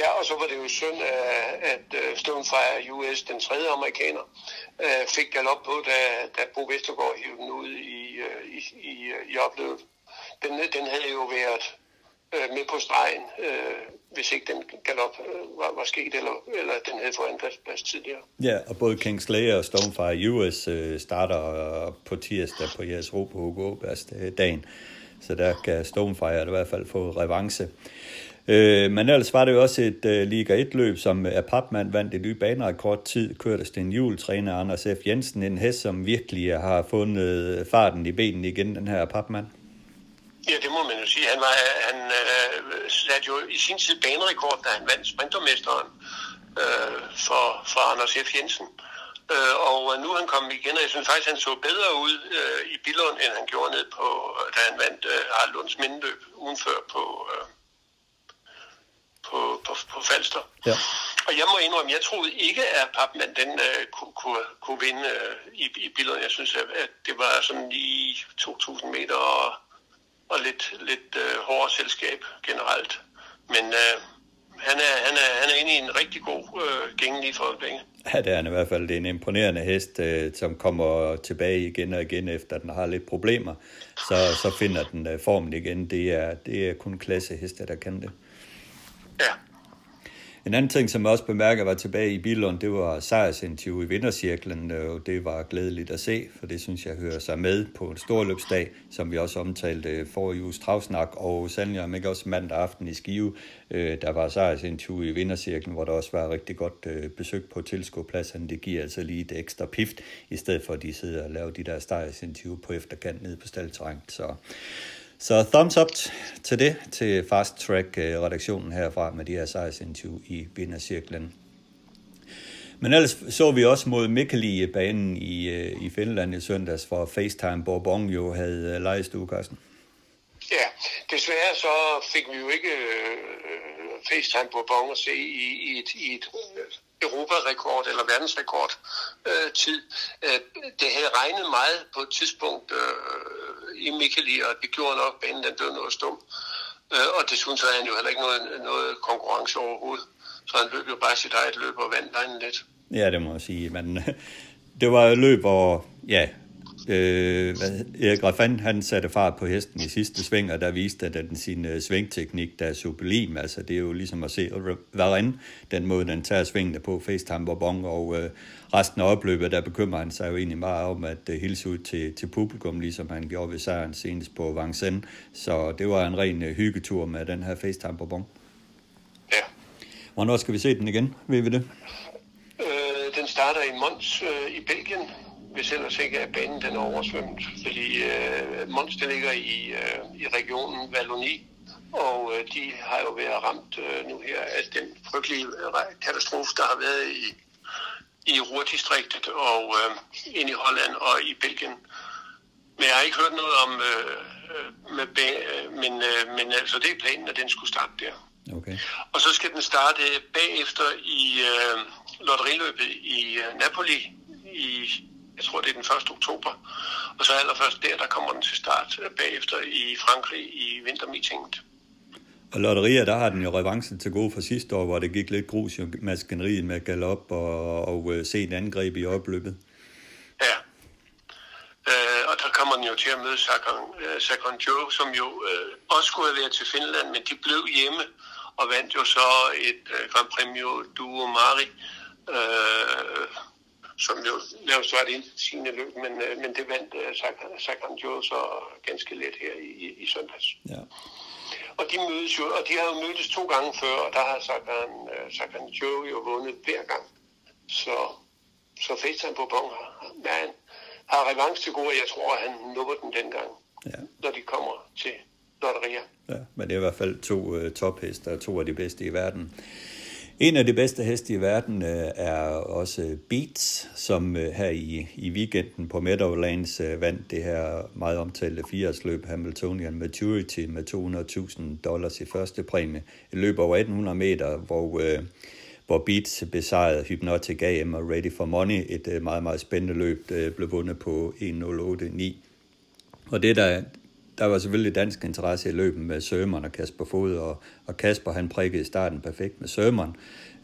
Ja, og så var det jo synd, øh, at øh, Stone fra US, den tredje amerikaner, øh, fik galop på, da, da Bo Vestergaard hævde den ud i, i, i, i opløbet. Den, den havde jo været med på stregen, hvis ikke den galop var, var sket, eller, eller den havde fået andenplads tidligere. Ja, og både Kingslayer og Stonefire US starter på tirsdag på jeres ro på Hugo dagen. Så der kan Stonefire i hvert fald få revanche. Øh, men ellers var det jo også et øh, Liga 1-løb, som øh, er papmand vandt et nye banerekord tid, kørte Sten Juhl, træner Anders F. Jensen, en hest, som virkelig har fundet øh, farten i benen igen, den her papmand. Ja, det må man jo sige. Han, var, han øh, satte jo i sin tid banerekord, da han vandt sprintermesteren øh, for, for Anders F. Jensen. Øh, og øh, nu er han kommet igen, og jeg synes faktisk, han så bedre ud øh, i Billund, end han gjorde ned på, da han vandt øh, Harald Lunds mindeløb ugen før på, øh, på, på, på Falster. Ja. Og jeg må indrømme, jeg troede ikke, at Papman den uh, kunne, kunne, kunne vinde uh, i, i billedet. Jeg synes, at, at det var sådan lige 2.000 meter og, og lidt, lidt uh, hårdere selskab generelt. Men uh, han, er, han, er, han er inde i en rigtig god uh, gænge lige for øjeblikket. Ja, det er han i hvert fald. Det er en imponerende hest, uh, som kommer tilbage igen og igen, efter den har lidt problemer. Så, så finder den uh, formen igen. Det er, det er kun klasseheste, der kan det. Ja. En anden ting, som jeg også bemærker var tilbage i Billund, det var sejrsinterview i vindercirklen, og det var glædeligt at se, for det synes jeg hører sig med på en stor løbsdag, som vi også omtalte for i uges travsnak, og sandelig om ikke også mandag aften i Skive, øh, der var sejrsinterview i vindercirklen, hvor der også var rigtig godt øh, besøg på tilskuerpladserne. Det giver altså lige et ekstra pift, i stedet for at de sidder og laver de der sejrsinterview på efterkant nede på staldterræn. Så så thumbs up til det, til Fast Track-redaktionen øh, herfra med de her sejrsinterview i vindercirklen. Men ellers så vi også mod Mikkeli banen i, øh, i Finland i søndags, for FaceTime Bourbon jo havde øh, lejestue, Carsten. Ja, desværre så fik vi jo ikke øh, øh, FaceTime Bourbon at se i, i et, i et Europarekord eller verdensrekord øh, tid. Øh, det havde regnet meget på et tidspunkt øh, i Mikkeli, og det gjorde nok, at banen den blev noget stum. Øh, og desuden så havde han jo heller ikke noget, noget konkurrence overhovedet. Så han løb jo bare sit eget løb og vandt lidt. Ja, det må jeg sige. Men det var et løb, hvor ja, Øh, Erik Raffan, han satte fart på hesten i sidste sving, og der viste den sin uh, svingteknik, der er sublim. Altså, det er jo ligesom at se Varenne, den måde, den tager svingene på, FaceTime Bourbon, og uh, resten af opløbet, der bekymrer han sig jo egentlig meget om at uh, hilse ud til, til publikum, ligesom han gjorde ved sejren senest på Vincennes. Så det var en ren uh, hyggetur med den her FaceTime Bourbon. Ja. Hvornår skal vi se den igen? Ved vi det? Øh, den starter i Mons øh, i Belgien hvis ellers ikke er banen den er oversvømmet, fordi øh, Mons det ligger i, øh, i regionen Wallonie, og øh, de har jo været ramt øh, nu her af den frygtelige øh, katastrofe, der har været i, i Ruhrdistriktet og øh, ind i Holland og i Belgien. Men jeg har ikke hørt noget om, øh, øh med, øh, men, øh, men altså det er planen, at den skulle starte der. Okay. Og så skal den starte bagefter i øh, lotteriløbet i øh, Napoli i jeg tror det er den 1. oktober. Og så allerførst der, der kommer den til start øh, bagefter i Frankrig i vintermeetinget. Og lotterier, der har den jo revancen til gode for sidste år, hvor det gik lidt grus i maskineriet med galop og, og uh, se en angreb i opløbet. Ja. Uh, og der kommer den jo til at møde Sakon, uh, Sakon Joe, som jo uh, også skulle have været til Finland, men de blev hjemme og vandt jo så et uh, Grand Premio Duo Mari. Uh, som jo nærmest var det sine løb, men, øh, men det vandt uh, Sagan Jo så ganske let her i, i, søndags. Ja. Og de mødes jo, og de har jo mødtes to gange før, og der har Sagan, uh, Sagan Jo jo vundet hver gang. Så, så på Bong har, man, har revanche til gode, og jeg tror, at han nupper den dengang, ja. når de kommer til lotterier. Ja, men det er i hvert fald to uh, topheste og to af de bedste i verden. En af de bedste heste i verden øh, er også Beats, som øh, her i, i weekenden på Meadowlands øh, vandt det her meget omtalte 80-løb Hamiltonian Maturity med 200.000 dollars i første præmie. Et løb over 1800 meter, hvor, hvor Beats besejrede Hypnotic AM og Ready for Money. Et meget, meget spændende løb, der blev vundet på 1.08.9. Og det, der, der var selvfølgelig dansk interesse i løbet med Sømeren og Kasper Fod, og, og Kasper han prikkede i starten perfekt med Sømeren.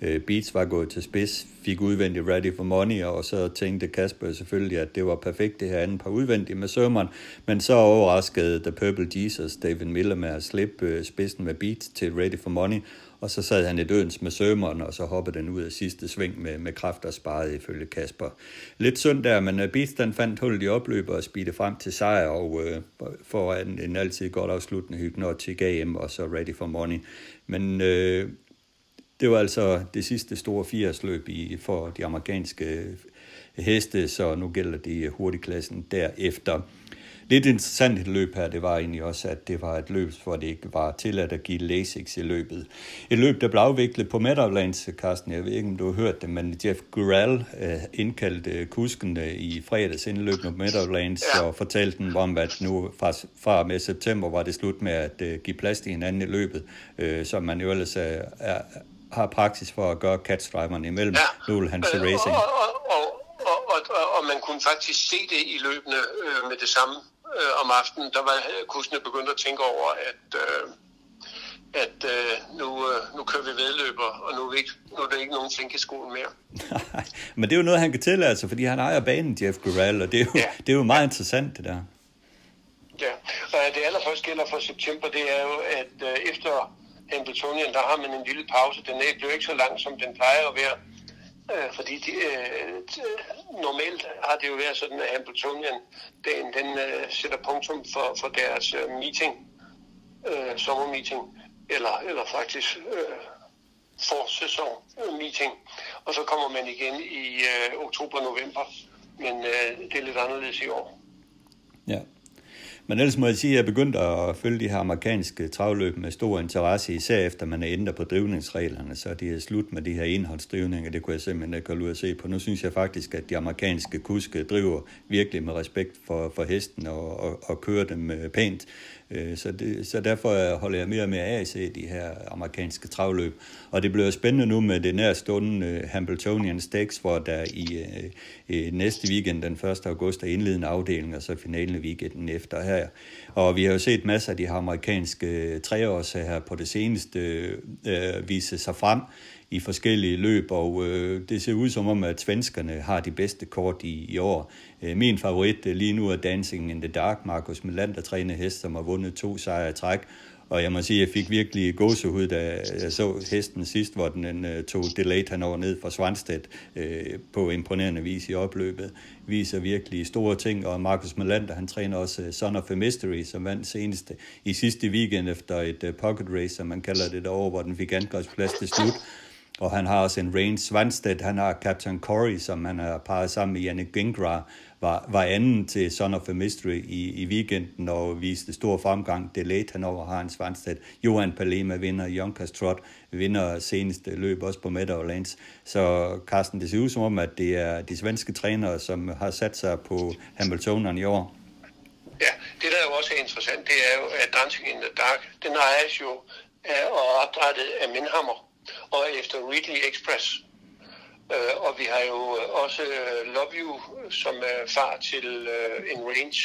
Øh, Beats var gået til spids, fik udvendigt ready for money, og så tænkte Kasper selvfølgelig, at det var perfekt det her andet par udvendigt med Sømeren, men så overraskede The Purple Jesus David Miller med at slippe øh, spidsen med Beats til ready for money, og så sad han i dødens med sømmeren, og så hoppede den ud af sidste sving med, med kraft og sparet ifølge Kasper. Lidt synd der, men øh, Bistan fandt hullet i opløbet og spidte frem til sejr, og øh, for en, en altid godt afsluttende Hypnotic AM, og så Ready for Money. Men øh, det var altså det sidste store 80-løb i, for de amerikanske heste, så nu gælder det hurtigklassen derefter lidt interessant et løb her, det var egentlig også, at det var et løb, hvor det ikke var tilladt at give Lasix i løbet. Et løb, der blev afviklet på Meadowlands, Carsten, jeg ved ikke, om du har hørt det, men Jeff Gurall øh, indkaldte kusken i fredags inden løbet på Meadowlands ja. og fortalte dem om, at nu fra, fra med september var det slut med at uh, give plads til hinanden i løbet, uh, som man jo ellers er, er, har praksis for at gøre catchdriverne imellem. Ja. Nu vil han til racing. Og, og, og, og, og, og man kunne faktisk se det i løbende øh, med det samme øh, om aftenen, der var kursene begyndt at tænke over, at, øh, at øh, nu, øh, nu kører vi vedløber, og nu er, vi ikke, nu er der ikke nogen skole mere. Men det er jo noget, han kan tillade sig, fordi han ejer banen, Jeff Gurall, og det er jo, ja. det er jo meget ja. interessant, det der. Ja, og det allerførste gælder for september, det er jo, at øh, efter Hamiltonian, der har man en lille pause. Den er, bliver ikke så lang, som den plejer at være. Øh, fordi de, øh, normalt har det jo været sådan, at Hamiltonian den, den øh, sætter punktum for, for deres øh, meeting, øh, sommermeeting, eller, eller faktisk øh, forsæson meeting. Og så kommer man igen i øh, oktober-november. Men øh, det er lidt anderledes i år. Ja. Men ellers må jeg sige, at jeg begyndte at følge de her amerikanske travløb med stor interesse, især efter man er ændret på drivningsreglerne, så det er slut med de her indholdsdrivninger, det kunne jeg simpelthen ikke holde ud at se på. Nu synes jeg faktisk, at de amerikanske kuske driver virkelig med respekt for, for hesten og, og, og kører dem øh, pænt. Øh, så, det, så derfor holder jeg mere og mere af at se de her amerikanske travløb. Og det bliver spændende nu med det nærstående øh, Hamiltonian Stakes, hvor der i, øh, næste weekend, den 1. august, er indledende afdeling, og så finalen weekenden efter her. Og vi har jo set masser af de her amerikanske øh, treårs her på det seneste øh, vise sig frem i forskellige løb, og øh, det ser ud som om, at svenskerne har de bedste kort i, i år. Øh, min favorit øh, lige nu er Dancing in the Dark, Markus Melander, træner hest, som har vundet to sejre i træk, og jeg må sige, at jeg fik virkelig gåsehud, da jeg så hesten sidst, hvor den uh, tog delayed henover ned fra Svanstedt øh, på imponerende vis i opløbet. Viser virkelig store ting, og Markus Melander, han træner også uh, Son of a Mystery, som vandt senest i sidste weekend efter et uh, pocket race, som man kalder det derovre, hvor den fik angrebsplads til slut. Og han har også en Range Svanstedt, han har Captain Corey, som han har parret sammen med Janne Gingra, var, var anden til Son of a Mystery i, i weekenden og viste stor fremgang. Delayed han over har en Svanstedt. Johan Palema vinder, Jonkers Trot vinder seneste løb også på Meadowlands. Så Carsten, det ser ud som om, at det er de svenske trænere, som har sat sig på Hamiltonerne i år. Ja, det der er jo også er interessant, det er jo, at Dancing in the Dark, den ejes jo og opdrettet af Minhammer og efter Ridley Express. Uh, og vi har jo også uh, Love You, som er far til uh, En Range.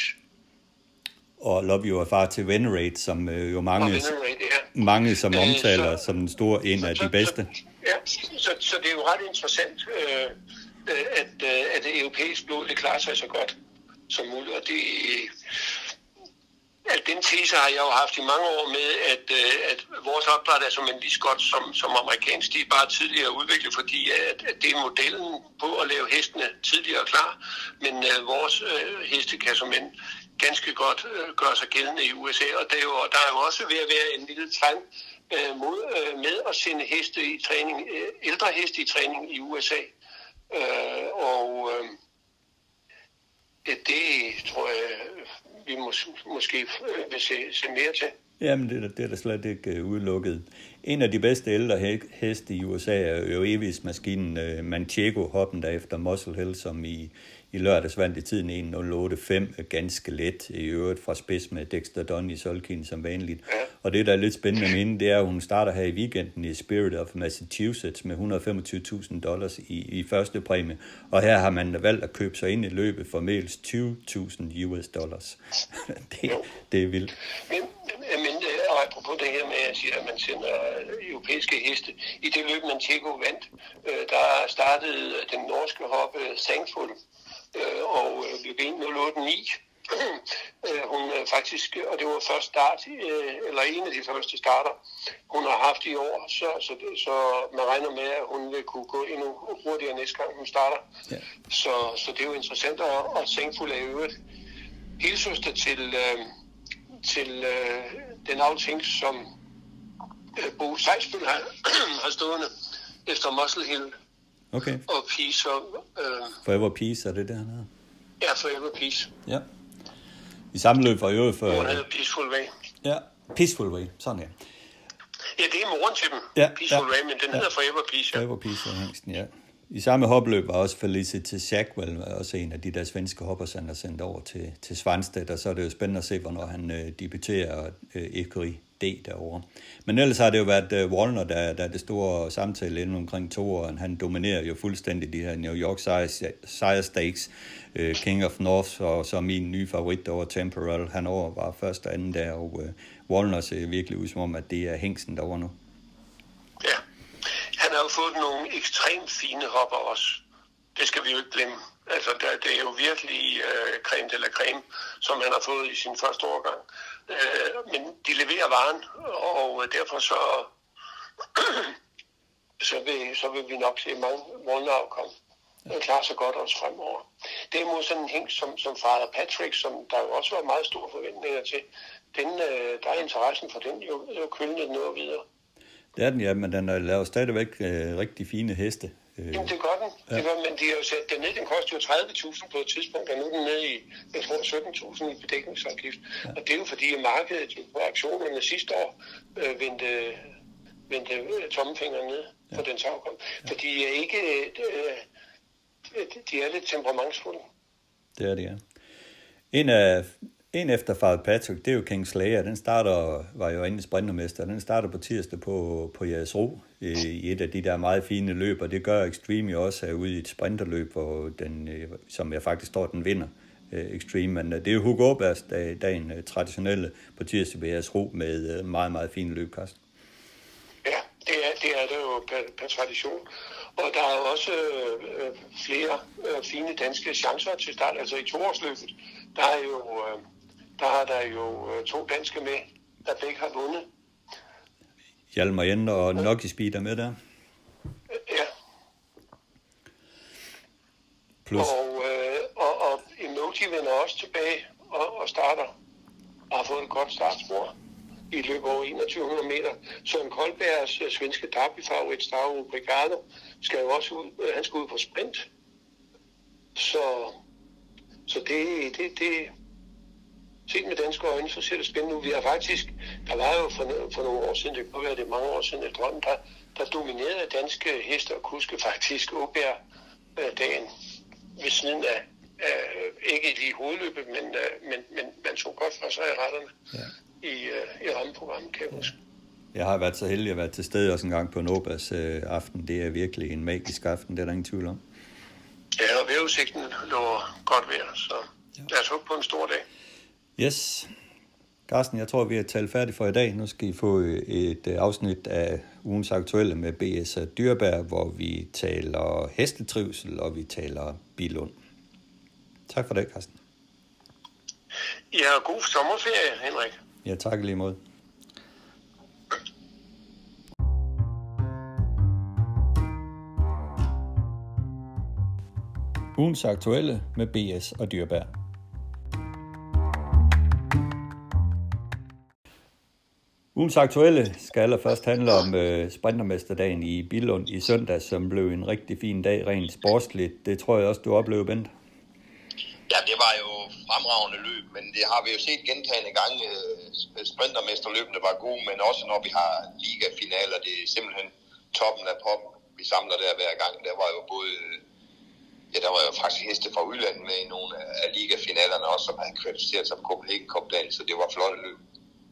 Og Love You er far til Venerate, som uh, jo mange, Venerate, ja. mange som omtaler så, som den store, en af så, de bedste. Så, ja, så, så det er jo ret interessant, uh, at, at det europæiske blod det klarer sig så godt som muligt. Og det, at den tese har jeg jo haft i mange år med, at, øh, at vores opdræt er som en lige så godt som, som amerikansk. De er bare tidligere udviklet, fordi at, at det er modellen på at lave hestene tidligere klar. Men uh, vores uh, heste kan som en ganske godt uh, gøre sig gældende i USA. Og det er jo, der er jo også ved at være en lille trend uh, mod, uh, med at sende heste i træning, uh, ældre heste i træning i USA. Uh, og uh, det, det tror jeg vi mås- måske øh, vil se, se mere til. Jamen, det er, det er da slet ikke øh, udelukket. En af de bedste ældre heste i USA er jo evighedsmaskinen uh, øh, Manchego hoppen der efter Muscle Hill, som i, i lørdags vandt i tiden 1.08.5 ganske let i øvrigt fra spids med Dexter Dunn i Solkin som vanligt. Ja. Og det, der er lidt spændende med hende, det er, at hun starter her i weekenden i Spirit of Massachusetts med 125.000 dollars i, i første præmie. Og her har man valgt at købe sig ind i løbet for mels 20.000 US dollars. det, det er vildt. Men, men og apropos det her med, at, sige, at man sender europæiske heste, i det løb, man Manchego vandt, øh, der startede den norske hoppe Thankful, øh, og øh, blev 089. øh, hun øh, faktisk, og det var først start, øh, eller en af de første starter, hun har haft i år, så, så, så man regner med, at hun vil kunne gå endnu hurtigere næste gang, hun starter. Ja. Så, så det er jo interessant, og, og Thankful er jo et hilsøster til, øh, til øh, den afting, som øh, Bo Sejsbøl har, har stående efter Muscle Hill Okay. Og Peace. Og, øh, Forever Peace, er det det, han hedder? Ja, Forever Peace. Ja. I samme løb for øvrigt for... Hun hedder Peaceful Way. Ja, Peaceful Way, sådan ja. Ja, det er moren til dem, ja, Peaceful ja, Way, men den ja. hedder Forever Peace, ja. Forever Peace er hængsten, ja. I samme hopløb var også Felicity Shackwell, også en af de der svenske hoppers, han har sendt over til, til Svanstedt, og så er det jo spændende at se, hvornår han øh, debuterer øh, Ekery D derovre. Men ellers har det jo været øh, uh, Wallner, der, der er det store samtale inden omkring to år. Han dominerer jo fuldstændig de her New York Sire Stakes, uh, King of North, og så min nye favorit over Temporal. Han over var første og anden der, og øh, uh, Wallner ser virkelig ud som om, at det er hængsen derovre nu. Ja, han har jo fået nogle ekstremt fine hopper også. Det skal vi jo ikke glemme. Altså, det er jo virkelig uh, creme de la creme, som han har fået i sin første årgang. Øh, men de leverer varen, og derfor så, så, vil, så vil vi nok se mange måneder komme og klarer sig godt også fremover. Derimod sådan en hænk som, som Father Patrick, som der jo også var meget store forventninger til, den, øh, der er interessen for den jo, jo kølnet noget videre. Det er den, ja, men den laver stadigvæk øh, rigtig fine heste. Øh, Jamen, det gør den. Ja. Det gør, men de har jo sat den ned. Den koster jo 30.000 på et tidspunkt, og nu er den nede i, jeg tror, 17.000 i bedækningsafgift. Ja. Og det er jo fordi, at markedet på aktionerne sidste år øh, vendte, vendte tommefingeren ned ja. på den afkom. Ja. For de er ikke... Øh, de er lidt temperamentsfulde. Det er det, ja. En af en efter Father Patrick, det er jo King Slayer. Den starter, var jo inde sprintermester. Den starter på tirsdag på, på jeres ro i et af de der meget fine løb, og det gør Extreme jo også er ude i et sprinterløb, hvor den, øh, som jeg faktisk tror, den vinder. Øh, Extreme, men øh, det er jo Hugo Aubers dagen øh, traditionelle på tirsdag på jeres ro med øh, meget, meget fine løb, Carsten. Ja, det er det, er det jo per, per tradition. Og der er også øh, flere øh, fine danske chancer til start. Altså i toårsløbet, der er jo... Øh, der har der jo øh, to danske med, der begge har vundet. Hjalmar Jende og Noki Speed er med der. Ja. Plus. Og, øh, og, og Emoji vender også tilbage og, og starter og har fået et godt startspor i løbet over 2100 meter. Søren Koldbergs uh, svenske derbyfavorit, Stavro Brigado, skal jo også ud, uh, han skal ud på sprint. Så, så det, det, det, set med danske øjne, så ser det spændende ud. Vi har faktisk, der var jo for, for nogle år siden, det kunne være det mange år siden, drøm, der, der dominerede danske heste og kuske faktisk Åbjerg øh, dagen ved siden af, øh, ikke lige i hovedløbet, men, øh, men, men man så godt for sig i retterne ja. i, øh, i rammeprogrammet, kan jeg huske. Jeg har været så heldig at være til stede også en gang på Nobas øh, aften. Det er virkelig en magisk aften, det er der ingen tvivl om. Ja, og vejrudsigten lå godt vejr, så ja. lad os håbe på en stor dag. Yes. Carsten, jeg tror, vi er talt færdigt for i dag. Nu skal I få et øh, afsnit af ugens aktuelle med B.S. Dyrbær, hvor vi taler hestetrivsel, og vi taler bilund. Tak for det, Carsten. Ja, god sommerferie, Henrik. Ja, tak lige måde. Ugens aktuelle med BS og Dyrbær. Ugens aktuelle skal allerførst handle om øh, sprintermesterdagen i Billund i søndag, som blev en rigtig fin dag rent sportsligt. Det tror jeg også, du oplevede, Bent. Ja, det var jo fremragende løb, men det har vi jo set gentagende gange. Øh, sprintermesterløbene var gode, men også når vi har ligafinaler, det er simpelthen toppen af poppen, vi samler der hver gang. Der var jo både, ja, der var jo faktisk heste fra udlandet med i nogle af ligafinalerne også, som havde kvalificeret sig på Copenhagen Cup dagen, så det var flot løb.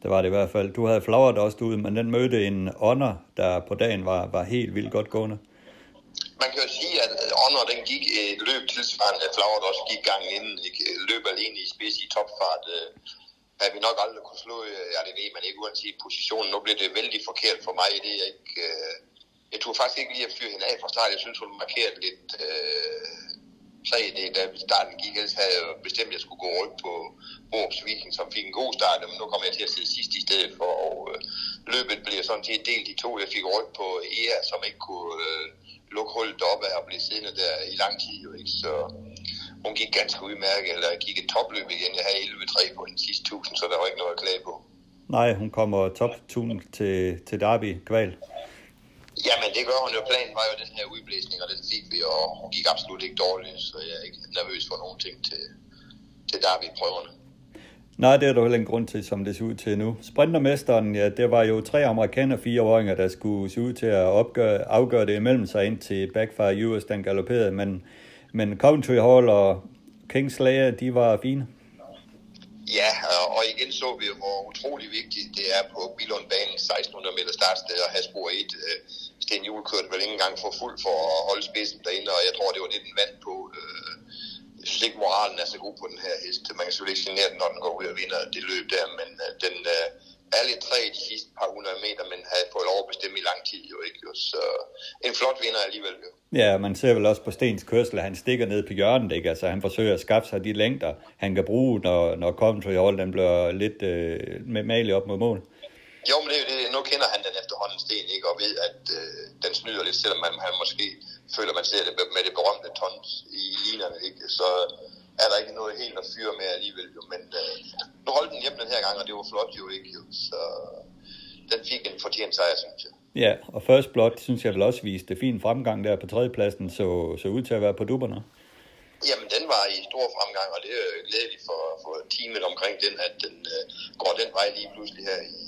Det var det i hvert fald. Du havde flagret også ud, men den mødte en ånder, der på dagen var, var helt vildt godt gående man kan jo sige, at ånder den gik et løb tilsvarende, at Flower også gik gang inden, ikke? løb alene i spids i topfart. Øh, vi nok aldrig kunne slå, øh, ja det ved man ikke, uanset positionen. Nu blev det vældig forkert for mig, det er ikke... Øh, jeg tog faktisk ikke lige at fyre hende af fra start. Jeg synes, hun markerede lidt øh, 3D, da starten gik. Ellers havde jeg bestemt, at jeg skulle gå rundt på Borups Viking, som fik en god start. Men nu kommer jeg til at sidde sidst i stedet for, og øh, løbet bliver sådan set delt i to. Jeg fik rundt på EA, som ikke kunne... Øh, lukke hullet op af og blive siddende der i lang tid. Jo, ikke? Så hun gik ganske udmærket, eller gik et topløb igen. Jeg havde 11-3 på den sidste 1000, så der var ikke noget at klage på. Nej, hun kommer top 1000 til, til Derby kval. Jamen, det gør hun jo. Planen var jo den her udblæsning, og den fik vi, og hun gik absolut ikke dårligt, så jeg er ikke nervøs for nogen ting til, til Derby-prøverne. Nej, det er der heller ingen grund til, som det ser ud til nu. Sprintermesteren, ja, det var jo tre amerikanere fire åringer, der skulle se ud til at opgøre, afgøre det imellem sig ind til Backfire US, den galopperede, men, men Coventry Hall og Kingslayer, de var fine. Ja, og igen så vi, hvor utrolig vigtigt det er på Bilundbanen 1600 meter startsted at have spor 1. Sten Juhl kørte vel ikke engang for fuld for at holde spidsen derinde, og jeg tror, det var det, den vand på. Øh, jeg synes ikke, moralen er så god på den her hest. Man kan selvfølgelig ikke genere den, når den går ud og vinder det løb der, men øh, den øh, er lidt træ de sidste par hundrede meter, men havde fået lov at bestemme i lang tid jo ikke. Jo. Så en flot vinder alligevel jo. Ja, man ser vel også på Stens kørsel, at han stikker ned på hjørnet, ikke? Altså han forsøger at skaffe sig de længder, han kan bruge, når, når Coventry Hall den bliver lidt øh, med malig op mod mål. Jo, men det, det, nu kender han den efterhånden sten, ikke, og ved, at øh, den snyder lidt, selvom man, han måske føler, man ser det med det berømte tons i linerne, ikke? så er der ikke noget helt at fyre med alligevel. Jo. Men øh, nu holdt den hjem den her gang, og det var flot jo ikke. Jo. Så den fik en fortjent sejr, synes jeg. Ja, og First Blood synes jeg vel også viste fin fremgang der på tredjepladsen, så, så ud til at være på dupperne. Jamen, den var i stor fremgang, og det er glædeligt for, for teamet omkring den, at den øh, går den vej lige pludselig her i,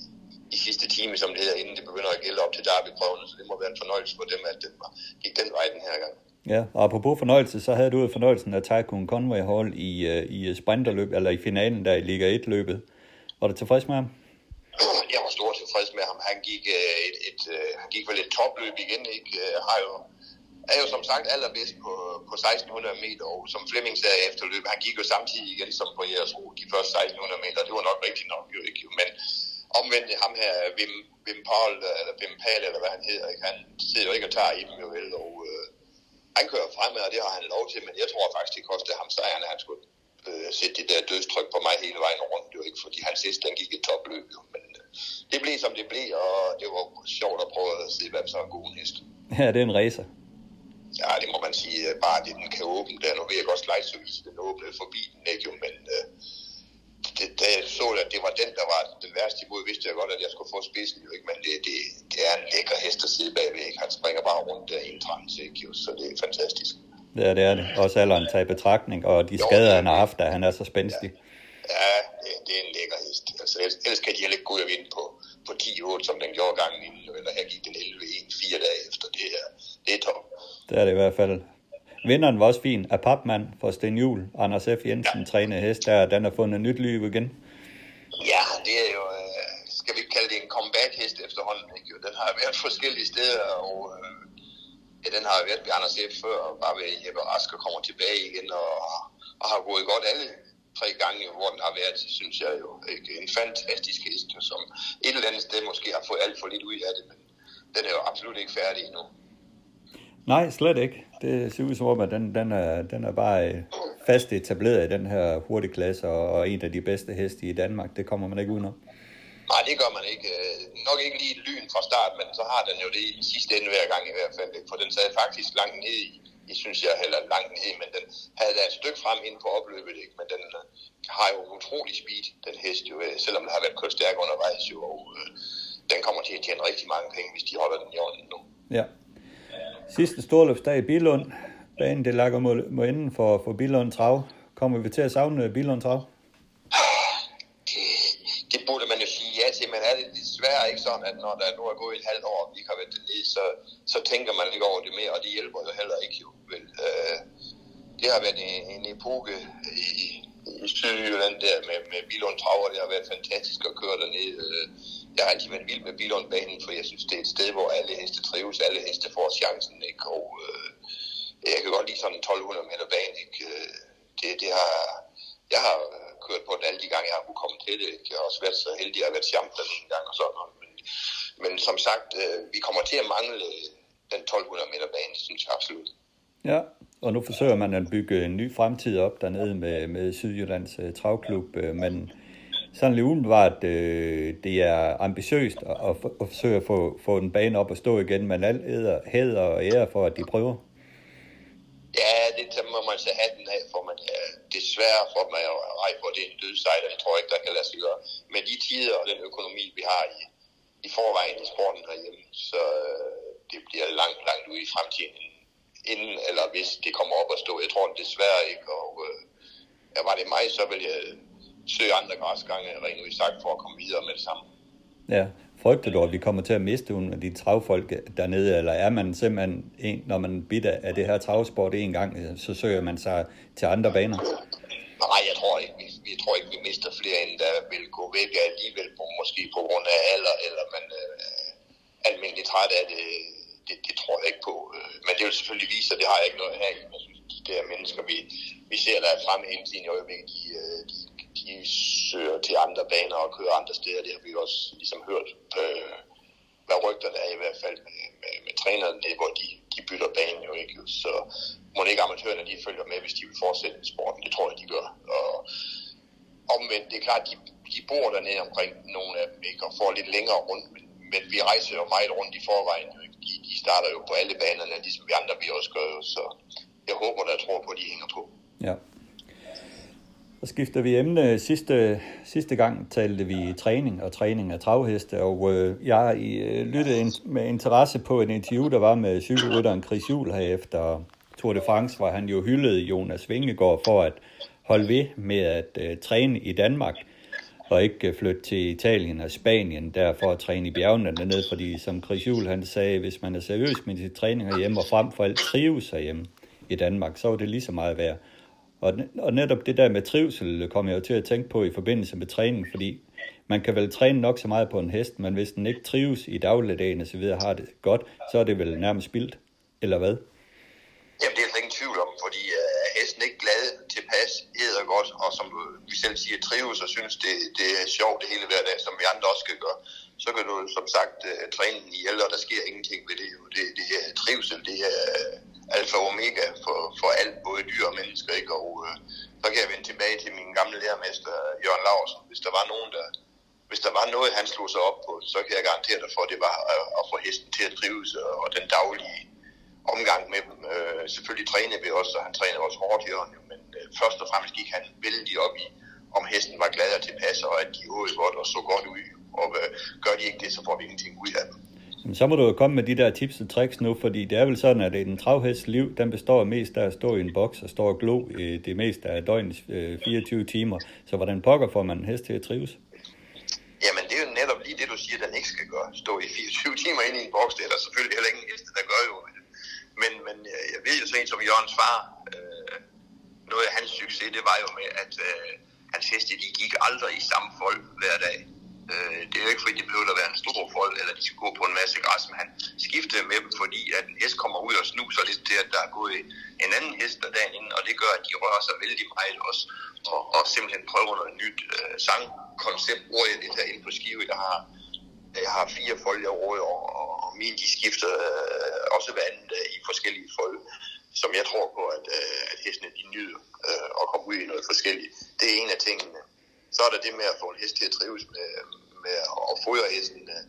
i sidste time, som det hedder, inden det begynder at gælde op til derby-prøvene, så det må være en fornøjelse for dem, at var, gik den vej den her gang. Ja, og apropos fornøjelse, så havde du fornøjelsen af Tycoon Conway Hall i, uh, i sprinterløb, eller i finalen der i Liga 1-løbet. Var du tilfreds med ham? Jeg var stort tilfreds med ham. Han gik, uh, et, et, han gik vel et topløb igen, ikke? Har jo, er jo som sagt allerbedst på, på 1600 meter, og som Flemming sagde efter løbet, han gik jo samtidig igen som på jeres ro, de første 1600 meter. Det var nok rigtigt nok, jo ikke? Men omvendt ham her, Wim, Wim Paul, eller Wim Pal, eller hvad han hedder, ikke? han sidder jo ikke og tager i dem jo vel, og øh, han kører fremad, og det har han lov til, men jeg tror faktisk, det kostede ham sejren, at han skulle øh, sætte det der dødstryk på mig hele vejen rundt, jo ikke, fordi han sidst, den gik et topløb, jo, men øh, det blev som det blev, og det var sjovt at prøve at se, hvem så er en god hest. Ja, det er en racer. Ja, det må man sige, bare det, den kan åbne der. Nu ved jeg godt, at den åbnede forbi den, ikke jo, men øh, det, da jeg så, at det var den, der var den værste imod, vidste jeg godt, at jeg skulle få spidsen, jo, ikke? men det, det, det er en lækker hest at sidde bagved. Ikke? Han springer bare rundt der i en trans, ikke? Så det er fantastisk. Ja, det er det. Også alderen tager i betragtning, og de jo, skader, han har haft, at han er så spændstig. Ja, ja det, det, er en lækker hest. Altså, ellers kan de heller ikke gå ud og vinde på, på 10-8, som den gjorde gangen inden, eller her gik den 11-1 fire dage efter. Det er, det er top. Det er det i hvert fald. Vinderen var også fin af papmand for Sten Juhl. Anders F. Jensen ja. træner hest der, den har fundet nyt liv igen. Ja, det er jo, øh, skal vi kalde det en comeback-hest efterhånden. Ikke? Den har været forskellige steder, og øh, ja, den har været ved Anders F. før, og bare ved Jeppe Rask og kommer tilbage igen, og, og har gået godt alle tre gange, hvor den har været, synes jeg jo, ikke? en fantastisk hest, som et eller andet sted måske har fået alt for lidt ud af det, men den er jo absolut ikke færdig endnu. Nej, slet ikke. Det ser ud som om, at den, den, er, den er bare øh, fast etableret i den her hurtige klasse, og, og en af de bedste heste i Danmark. Det kommer man ikke udenom. Nej, det gør man ikke. Øh, nok ikke lige lyn fra start, men så har den jo det i sidste ende hver gang i hvert fald. For den sad faktisk langt ned i, i synes jeg, heller langt ned, men den havde da et stykke frem ind på opløbet, ikke? men den øh, har jo utrolig speed, den hest jo, selvom den har været kørt stærk undervejs jo, og øh, den kommer til at tjene rigtig mange penge, hvis de holder den i orden nu. Ja, Sidste storløbsdag i Bilund. Banen det lakker mod, mod enden for, for Bilund Trav. Kommer vi til at savne øh, Bilund Trav? Det, det burde man jo sige ja til, men er det desværre ikke sådan, at når der nu er gået et halvt år, og vi ikke har været ned, så, så tænker man ikke over det mere, og det hjælper jo heller ikke jo. Vel, øh, det har været en, en epoke i, i Sydjylland der med, med Bilund Traver. Det har været fantastisk at køre derned. Øh, jeg har altid været vild med Bilundbanen, for jeg synes, det er et sted, hvor alle heste trives, alle heste får chancen. Ikke? Og, øh, jeg kan godt lide sådan en 1200 meter bane. Ikke? Øh, det, det har, jeg har øh, kørt på den alle de gange, jeg har kunne komme til det. Ikke? Jeg har også været så heldig, at have har været champion en gang og sådan noget. Men, men som sagt, øh, vi kommer til at mangle øh, den 1200 meter bane, synes jeg absolut. Ja, og nu forsøger man at bygge en ny fremtid op dernede med, med Sydjyllands travklub, men sådan lidt umiddelbart, øh, det er ambitiøst at, at, at forsøge at få, få den bane op og stå igen, men alt æder, hæder og ære for, at de prøver. Ja, det må man så have den af, for man er desværre for mig at rej på, det er en død og Jeg tror ikke, der kan lade sig gøre. Med de tider og den økonomi, vi har i, i forvejen i sporten herhjemme, så øh, det bliver langt, langt ude i fremtiden, inden eller hvis det kommer op at stå. Jeg tror det desværre ikke, og øh, ja, var det mig, så vil jeg søge andre græsgange, rent ud sagt, for at komme videre med det samme. Ja, frygter du, at vi kommer til at miste nogle af de travfolk dernede, eller er man simpelthen, en, når man bitter af det her travsport en gang, så søger man sig til andre baner? Nej, jeg tror ikke, vi, jeg tror ikke, vi mister flere, end der vil gå væk alligevel, på, måske på grund af alder, eller man øh, almindeligt træt af det, det, det tror jeg ikke på. Øh, men det vil selvfølgelig vise, at det har jeg ikke noget her. Jeg synes, de der mennesker, vi, vi ser, der er fremme hele tiden i øjeblikket, de, øh, de, de søger til andre baner og kører andre steder. Det har vi også ligesom hørt, øh, hvad rygterne er i hvert fald med, med, med trænerne, hvor de, de bytter banen jo ikke. Så må ikke amatørerne, de følger med, hvis de vil fortsætte sporten. Det tror jeg, de gør. Og omvendt, det er klart, de, de bor dernede omkring nogle af dem, ikke? og får lidt længere rundt, men, men vi rejser jo meget rundt i forvejen. Jo, ikke? De, de starter jo på alle banerne, ligesom vi andre vi også gør. Jo. Så jeg håber, der tror på, at de hænger på. Ja. Så skifter vi emne. Sidste, sidste gang talte vi træning og træning af travheste, og øh, jeg øh, lyttede in, med interesse på et interview, der var med cykelrytteren Chris Juhl her efter Tour de France, hvor han jo hyldede Jonas Vingegaard for at holde ved med at øh, træne i Danmark og ikke øh, flytte til Italien og Spanien der for at træne i bjergene dernede, fordi som Chris Juhl han sagde, hvis man er seriøs med sit træning herhjemme og frem for alt trives herhjemme i Danmark, så er det lige så meget værd. Og, og netop det der med trivsel øh, kommer jeg jo til at tænke på i forbindelse med træning, fordi man kan vel træne nok så meget på en hest, men hvis den ikke trives i dagligdagen og så videre, har det godt, så er det vel nærmest spildt, eller hvad? Jamen, det er der ingen tvivl om, fordi øh, er hesten ikke glad tilpas, æder godt, og som vi selv siger, trives og synes, det, det er sjovt det hele hver dag, som vi andre også skal gøre. Så kan du som sagt øh, træne træne i og der sker ingenting ved det. Det, det er trivsel, det er alfa og omega for, for alt, både dyr og mennesker. Ikke? Og øh, så kan jeg vende tilbage til min gamle lærermester, Jørgen Larsen. Hvis der var nogen, der, hvis der var noget, han slog sig op på, så kan jeg garantere dig for, at det var at, at få hesten til at trives og den daglige omgang med dem. Øh, selvfølgelig træner vi også, og han træner også hårdt, Jørgen, men øh, først og fremmest gik han vældig op i, om hesten var glad og tilpas, og at de åd godt og så godt ud. Og øh, gør de ikke det, så får vi ingenting ud af dem. Så må du jo komme med de der tips og tricks nu, fordi det er vel sådan, at en travhest liv, den består mest af at stå i en boks og stå og glo det meste af døgnets øh, 24 timer. Så hvordan pokker får man en hest til at trives? Jamen, det er jo netop lige det, du siger, den ikke skal gøre. Stå i 24 timer inde i en boks, det er der selvfølgelig heller ingen heste, der gør jo. Men, men øh, jeg ved jo så en som Jørgens far, øh, noget af hans succes, det var jo med, at øh, hans heste, de gik aldrig i samme folk hver dag. Øh, det er jo ikke fordi, det behøver at være en stor fold, eller de skal gå på en masse græs, men han skiftede med dem, fordi at en hest kommer ud og snuser lidt til, at der er gået en anden hest der dagen inden, og det gør, at de rører sig vældig meget også, og, og simpelthen prøver noget nyt øh, sangkoncept, hvor jeg lidt herinde på skive, der har, jeg har fire fold, jeg råder, og, og mine de skifter øh, også hver anden øh, i forskellige fold, som jeg tror på, at, øh, at hestene de nyder øh, at komme ud i noget forskelligt. Det er en af tingene. Så er der det med at få en hest til at trives med, med at fodre hesten. Øh,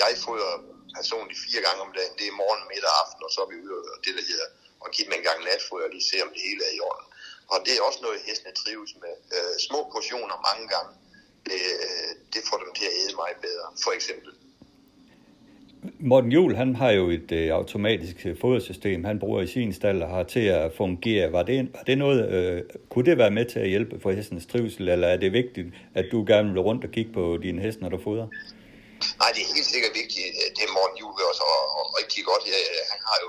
jeg fodrer personligt fire gange om dagen. Det er morgen, middag og aften, og så er vi ude og det, der hedder og give dem en gang natfoder og lige se, om det hele er i orden. Og det er også noget, hestene trives med. Øh, små portioner mange gange, det, øh, det får dem til at æde meget bedre, for eksempel. Morten Juhl, han har jo et øh, automatisk øh, fodersystem, han bruger i sin stald og har til at fungere. Var det, var det noget, øh, kunne det være med til at hjælpe for hestens trivsel, eller er det vigtigt, at du gerne vil rundt og kigge på dine heste, når du fodrer? Nej, det er helt sikkert vigtigt. Det er Morten Juhl også, og, og rigtig godt. Ja, han har jo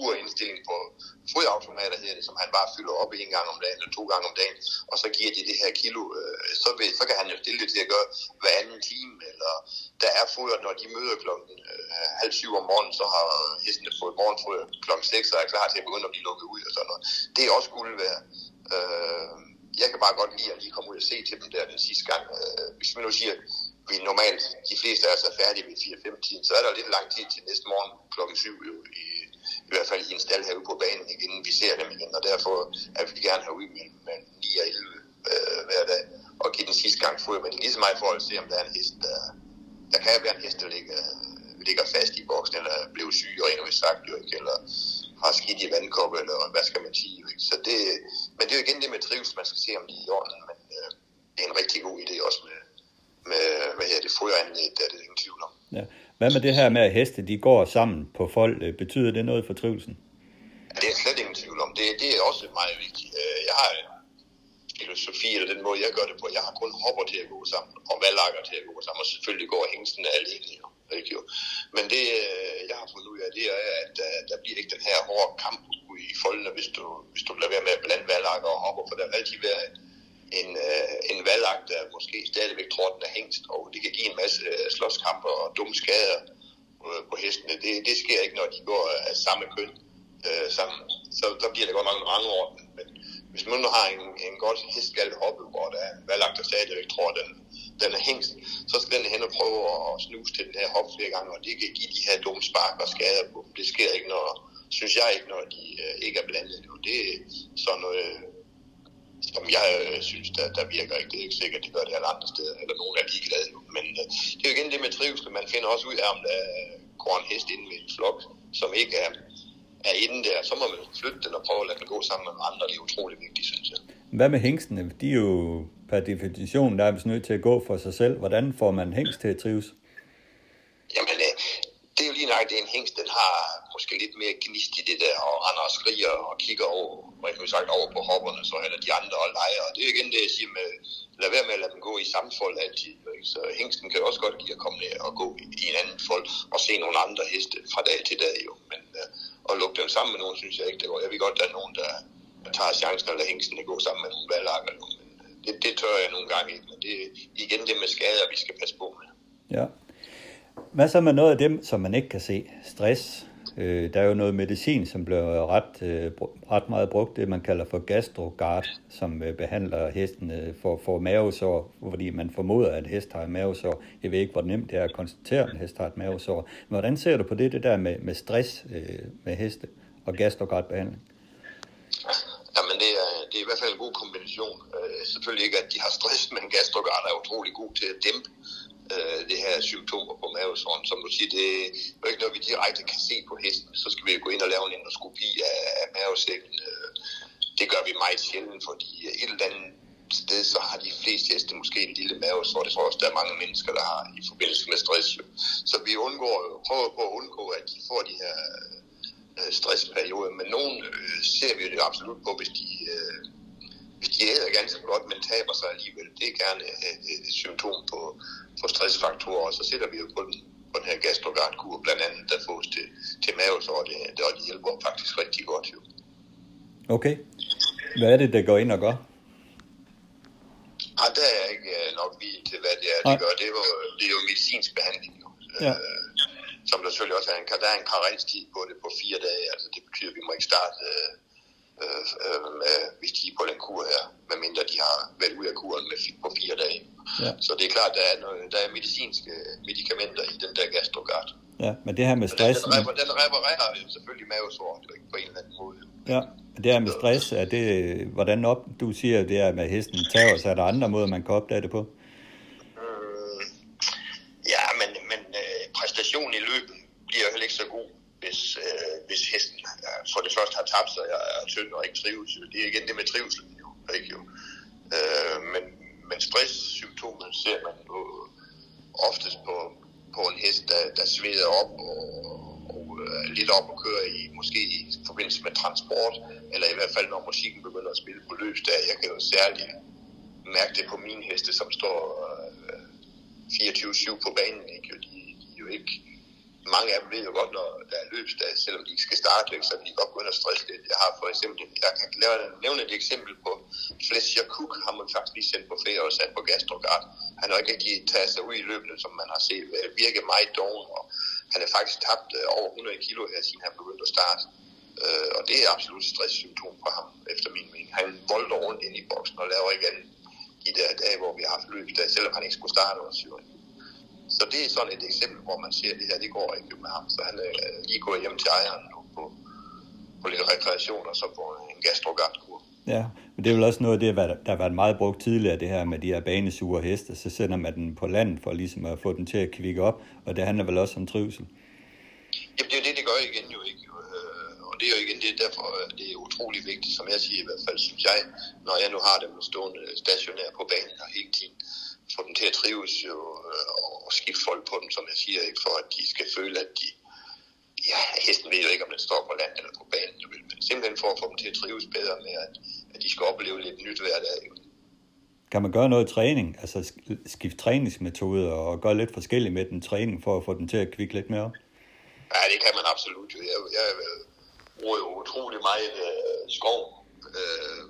urindstilling på fodautomater, her, som han bare fylder op en gang om dagen eller to gange om dagen, og så giver de det her kilo, øh, så, vil, så kan han jo stille det til at gøre hver anden time, eller der er foder, når de møder klokken øh, halv syv om morgenen, så har hestene fået morgenfoder klokken 6 og er klar til at begynde at blive lukket ud og sådan noget. Det er også guld værd. Øh, jeg kan bare godt lide at lige komme ud og se til dem der den sidste gang. Øh, hvis vi nu siger, vi normalt, de fleste af os er færdige ved 4-5 tiden, så er der lidt lang tid til næste morgen klokken 7 jo, i, i hvert fald i en staldhave på banen igen, vi ser dem igen, og derfor er vi gerne have ud mellem 9 og 11 øh, hver dag, og give den sidste gang fod, men lige så meget for at se, om der er en hest, der, der kan være en hest, der ligger, ligger fast i boksen, eller blev syg, og endnu sagt, jo ikke, eller har skidt i vandkoppe, eller hvad skal man sige. Ikke? Så det, men det er jo igen det med trivsel, man skal se, om de er i orden, men øh, det er en rigtig god idé også med, med hvad hedder det foderanlæg, der er det ingen tvivl om. Ja. Hvad med det her med, at heste de går sammen på folk? Øh, betyder det noget for trivselen? Ja, det er slet ingen tvivl om. Det, det er også meget vigtigt. Øh, jeg har filosofi, eller den måde, jeg gør det på. Jeg har kun hopper til at gå sammen, og valakker til at gå sammen, og selvfølgelig går hængsten alene. Jo. Ikke jo. Men det, øh, jeg har fundet ud af, det er, at der, der bliver ikke den her hårde kamp i foldene, hvis du, hvis du lader være med at blande valakker og hopper, for der vil altid være en, øh, en valgagt, der måske stadigvæk tror, den er hængst, og det kan give en masse øh, slåskamper og dumme skader øh, på hestene. Det, det sker ikke, når de går øh, af samme køn øh, sammen. Så der bliver der godt mange mange år. Men hvis man nu har en, en godt hestgalt hoppe, hvor der er en valgagt, der stadigvæk tror, den, den er hængst, så skal den hen og prøve at snuse til den her hop flere gange, og det kan give de her dumme spark og skader på dem. Det sker ikke, når, synes jeg ikke, når de øh, ikke er blandet. Det er sådan noget, som jeg øh, synes, der, der virker ikke. Det er ikke sikkert, det gør det alle andre steder, eller nogen er ligeglade. Men øh, det er jo igen det med trivsel. Man finder også ud af, om der går en hest ind med en flok, som ikke er, er inde der. Så må man flytte den og prøve at lade den gå sammen med andre. Det er utrolig vigtigt, synes jeg. Hvad med hængstene? De er jo per definition nærmest nødt til at gå for sig selv. Hvordan får man hængst til at trives? Jamen, øh, er lige nok, det er en hængst, den har måske lidt mere gnist i det der, og render og skriger og kigger over, man kan sagt, over på hopperne, så heller de andre og leger. Og det er igen det, jeg siger med, lad være med at lade dem gå i samme fold altid. Ikke? Så hængsten kan også godt give at komme ned og gå i en anden fold, og se nogle andre heste fra dag til dag. Jo. Men øh, at lukke dem sammen med nogen, synes jeg ikke, det går. Jeg ved godt, der er nogen, der, der tager chancen at lade hængsten gå sammen med nogle valgakker. Men øh, det, det tør jeg nogle gange ikke. Men det er igen det med skader, vi skal passe på med. Ja. Hvad så med noget af dem, som man ikke kan se? Stress. Øh, der er jo noget medicin, som bliver ret, øh, ret meget brugt, det man kalder for gastrogard, som øh, behandler hesten øh, for, for mavesår, fordi man formoder, at hest har mavesår. Jeg ved ikke, hvor nemt det er at konstatere, at en hest har et mavesår. Men hvordan ser du på det, det der med, med stress øh, med heste og gastrogardbehandling? Jamen, det er, det er i hvert fald en god kombination. Øh, selvfølgelig ikke, at de har stress, men gastrogard er utrolig god til at dæmpe øh, det her symptomer på mavesåren. Som du siger, det er ikke noget, vi direkte kan se på hesten. Så skal vi gå ind og lave en endoskopi af, af mavesækken. Øh, det gør vi meget sjældent, fordi et eller andet sted, så har de fleste heste måske en lille mavesår. Det tror jeg også, der er mange mennesker, der har i forbindelse med stress. Så vi undgår, prøver på at undgå, at de får de her øh, stressperioder. Men nogen øh, ser vi det absolut på, hvis de, øh, hvis de æder ganske godt, men taber sig alligevel. Det er gerne et symptom på, på stressfaktorer, og så sætter vi jo på den, på den her gastrogardkur, blandt andet, der fås til, til mavesår, det, det, og det hjælper faktisk rigtig godt jo. Okay. Hvad er det, der går ind og gør? Ja, der er ikke øh, nok lige til, hvad det er, det gør. Det er, jo, det er jo medicinsk behandling. Jo. Ja. Øh, som der selvfølgelig også er en, der er en karenstid på det på fire dage. Altså det betyder, at vi må ikke starte øh, øh, øh, med, hvis de er på den kur her, medmindre de har været ud af kuren med, på fire dage. Ja. Så det er klart, der er, noget, der er medicinske medicamenter i den der gastrogard. Ja, men det her med stress... Den, den, reparerer, den reparerer jo selvfølgelig mavesår på en eller anden måde. Ja, det her med stress, er det, hvordan op, du siger, det er med hesten tager, så er der andre måder, man kan opdage det på? Øh, ja, men, men øh, præstationen i løbet bliver heller ikke så god, hvis, øh, hvis hesten for det første har tabt sig og er tynd og ikke trives. Det er igen det med trivsel, jo. Ikke, jo. Øh, men, men stresssymptomer ser man på, oftest på, på en hest, der, der sveder op og, og øh, lidt op og kører i, måske i forbindelse med transport, eller i hvert fald når musikken begynder at spille på løs, der jeg kan jo særligt mærke det på mine heste, som står øh, 24-7 på banen. Ikke? De, de er jo ikke mange af dem ved jo godt, når der er løbsdag, selvom de ikke skal starte, så kan de godt gå ind og stresse lidt. Jeg har for eksempel, jeg kan lave, nævne et eksempel på Fletcher Cook, har man faktisk lige sendt på ferie og sat på Gastrogard. Han har ikke rigtig taget sig ud i løbende, som man har set øh, virke meget doven, og han har faktisk tabt øh, over 100 kilo her, siden han begyndte at starte. Øh, og det er absolut stresssymptom for ham, efter min mening. Han volder rundt ind i boksen og laver igen de der dage, hvor vi har haft løbsdag, selvom han ikke skulle starte også. Så det er sådan et eksempel, hvor man ser, at det her det går ikke med ham. Så han er lige gået hjem til ejeren nu på, på lidt rekreation og så på en gastrogardkur. Ja, men det er vel også noget af det, der har været meget brugt tidligere, det her med de her banesure heste. Så sender man den på landet for ligesom at få den til at kvikke op, og det handler vel også om trivsel. Jamen det er det, det gør igen jo ikke. Og det er jo igen det, derfor det er utrolig vigtigt, som jeg siger i hvert fald, synes jeg, når jeg nu har dem stående stationær på banen og hele tiden få dem til at trives jo, øh, og skifte folk på dem, som jeg siger, ikke for at de skal føle, at de, ja, hesten ved jo ikke, om den står på land eller på banen, men simpelthen for at få dem til at trives bedre med, at, at de skal opleve lidt nyt hver dag. Kan man gøre noget træning, altså skifte træningsmetoder og gøre lidt forskelligt med den træning for at få den til at kvikke lidt mere Ja, det kan man absolut. Jeg, jeg, jeg bruger jo utrolig meget øh, skov. Øh,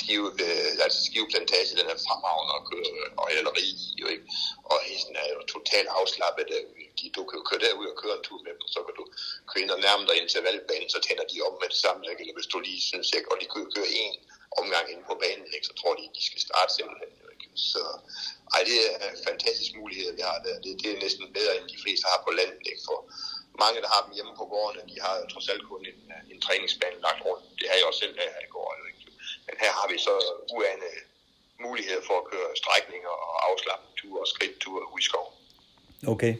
Skive, øh, altså Skive Plantage, den er fremragende at køre øh, og hæleri jo ikke. Og hesten er jo totalt afslappet. Øh, de, du kan jo køre derud og køre en tur med dem, så kan du køre ind og nærme dig intervalbanen, så tænder de op med det samme. Ikke? Eller hvis du lige synes, jeg og de kan køre en omgang ind på banen, ikke? så tror de, de skal starte simpelthen. Ikke? Så ej, det er en fantastisk mulighed, vi har der. Det, det er næsten bedre, end de fleste har på landet. Ikke? For mange, der har dem hjemme på gårdene, de har jo trods alt kun en, øh, en træningsbane lagt rundt. Det har jeg også selv her i går. Ikke? Men her har vi så uanede muligheder for at køre strækninger og afslappende og skridtture ude i skoven. Okay.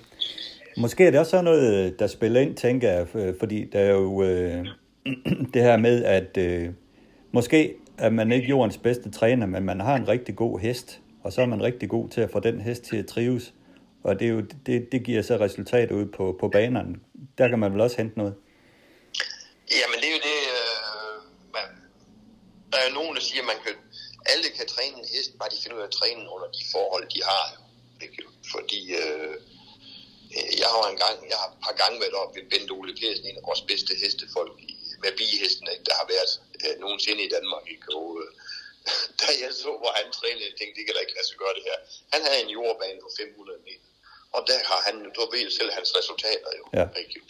Måske er det også noget, der spiller ind, tænker jeg, fordi der er jo øh, det her med, at øh, måske er man ikke jordens bedste træner, men man har en rigtig god hest, og så er man rigtig god til at få den hest til at trives. Og det, er jo, det, det giver så resultater ud på, på banerne. Der kan man vel også hente noget? Jamen det er jo det, der er nogen, der siger, at man kan, alle kan træne en hest, bare de finder ud af at træne under de forhold, de har. Ikke? Fordi øh, jeg har en gang, jeg har et par gange været oppe ved Bent Ole Persen, en af vores bedste hestefolk i, med bihesten, ikke? der har været øh, nogensinde i Danmark. Ikke? Og, øh, da jeg så, hvor han trænede, jeg tænkte, det kan da ikke lade sig gøre det her. Han havde en jordbane på 500 meter. Og der har han, du ved selv hans resultater jo. Ja. Ikke?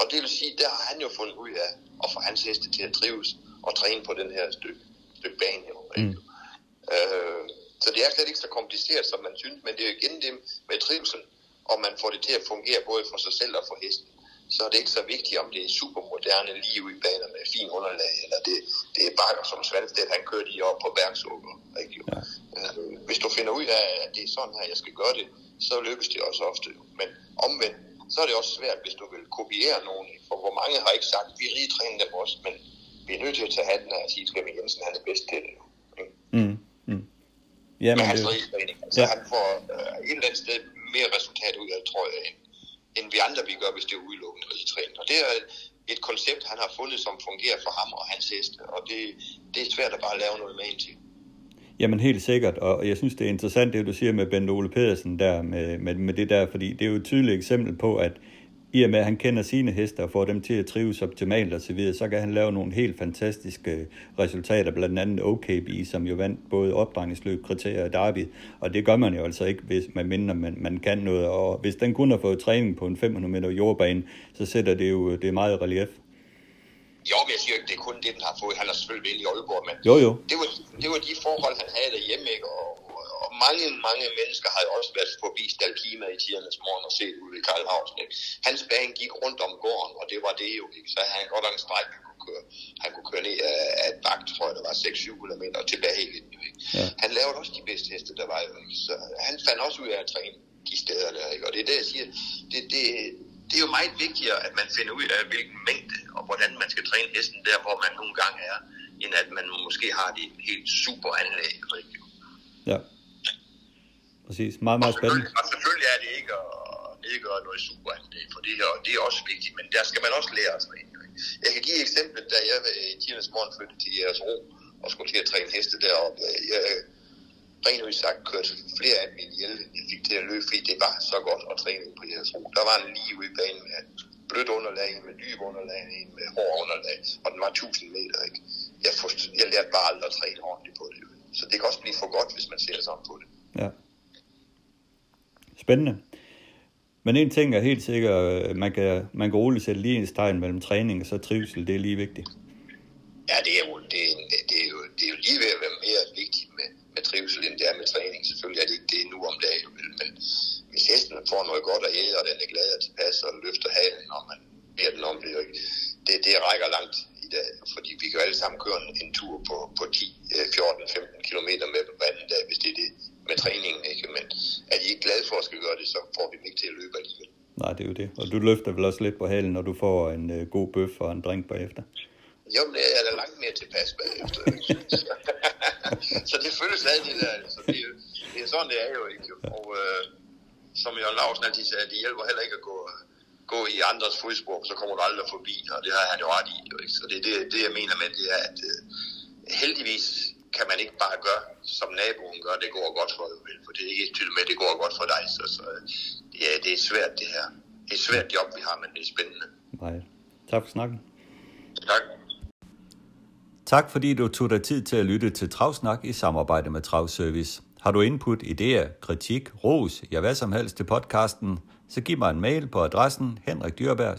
Og det vil sige, der har han jo fundet ud af at få hans heste til at trives og træne på den her stykke stykke bane jo. Ikke? Mm. Øh, så det er slet ikke så kompliceret, som man synes, men det er jo igen det med trivsel, og man får det til at fungere både for sig selv og for hesten. Så er det ikke så vigtigt, om det er supermoderne lige ud i baner med fin underlag, eller det, det er bakker som Svanstedt, han kører lige op på Bergsukker. Ikke? Ja. Øh, hvis du finder ud af, at det er sådan her, jeg skal gøre det, så lykkes det også ofte. Men omvendt, så er det også svært, hvis du vil kopiere nogen. For hvor mange har ikke sagt, vi træner dem også, men vi er nødt til at tage hatten af og sige, at Jensen han er bedst til det. Mm. Mm. Ja, men det... Så ja. han får uh, et eller andet sted mere resultat ud af, tror jeg, end, end vi andre vi gør, hvis det er udelukkende ridetræning. Og det er et koncept, han har fundet, som fungerer for ham og hans heste, og det, det er svært at bare lave noget med ind til. Jamen helt sikkert, og jeg synes, det er interessant, det du siger med Bent Ole Pedersen der, med, med, med det der, fordi det er jo et tydeligt eksempel på, at i og med, at han kender sine heste og får dem til at trives optimalt og så videre, så kan han lave nogle helt fantastiske resultater, blandt andet OKB, som jo vandt både opdragningsløb, kriterier og derby, og det gør man jo altså ikke, hvis man minder, man, man kan noget, og hvis den kun har fået træning på en 500 meter jordbane, så sætter det jo det er meget relief. Jo, men jeg siger ikke, det er kun det, den har fået. Han har selvfølgelig vel i Aalborg, men jo, jo. Det, var, det var de forhold, han havde derhjemme, ikke? Og, og mange, mange mennesker har jo også været forbi Stalkima i tidernes morgen og set ud i Karlhausen. Ikke? Hans bane gik rundt om gården, og det var det jo. Ikke? Så han godt en stræk, han kunne køre, han kunne køre ned af et bagt, tror jeg, der var 6-7 km tilbage igen. Ikke? Ja. Han lavede også de bedste heste, der var jo. Ikke? Så han fandt også ud af at træne de steder der. Ikke? Og det er det, jeg siger. Det, det, det er jo meget vigtigere, at man finder ud af, hvilken mængde og hvordan man skal træne hesten der, hvor man nogle gange er, end at man måske har det helt super anlæg. Ikke? Ja. Præcis. Meget, meget spændende. Og selvfølgelig er det ikke, og det nedgøre noget superanlæg for det og det er også vigtigt, men der skal man også lære at træne. Jeg kan give et eksempel, da jeg i tidernes morgen flyttede til jeres ro og skulle til at træne heste deroppe. Jeg rent ud sagt kørte flere af dem ihjel, jeg fik til at løbe, fordi det var så godt at træne på jeres ro. Der var en lige ude i banen med blødt underlag, med dyb underlag, en med hård underlag, og den var 1000 meter. Ikke? Jeg, forst, jeg lærte bare aldrig at træne ordentligt på det. Så det kan også blive for godt, hvis man ser sådan på det. Ja. Spændende. Men en ting er helt sikkert, øh, man kan, man kan roligt sætte lige en tegn mellem træning og så trivsel, det er lige vigtigt. Ja, det er jo, det, det er jo, det er jo lige ved at være mere vigtigt med, med trivsel, end det er med træning. Selvfølgelig er det ikke det nu om dagen, men hvis hesten får noget godt at æde, og den er glad og tilpas og løfter halen, når man beder den om det, det, det rækker langt i dag, fordi vi kan alle sammen køre en, en tur på, på 10, 14, 15 km med hver anden dag, hvis det er det med træningen, ikke? Men er de ikke glade for at skal gøre det, så får vi dem ikke til at løbe alligevel. Nej, det er jo det. Og du løfter vel også lidt på halen, når du får en uh, god bøf og en drink bagefter. Jo, men det er da langt mere tilpas bagefter. så det føles af det der. Altså. Det, er, det er sådan, det er jo ikke. Og øh, som Jørgen Larsen altid sagde, det hjælper heller ikke at gå, gå i andres fodspor, så kommer du aldrig forbi, og det har han jo ret i. Jo, ikke? Så det er det, det, jeg mener med, det er, at øh, heldigvis kan man ikke bare gøre, som naboen gør, det går godt for dig, for det er ikke til med, det går godt for dig. Så, så ja, det er svært det her. Det er et svært job, vi har, men det er spændende. Nej. Tak for snakken. Tak. Tak fordi du tog dig tid til at lytte til Travsnak i samarbejde med Travservice. Har du input, idéer, kritik, ros, ja hvad som helst til podcasten, så giv mig en mail på adressen henrikdyrberg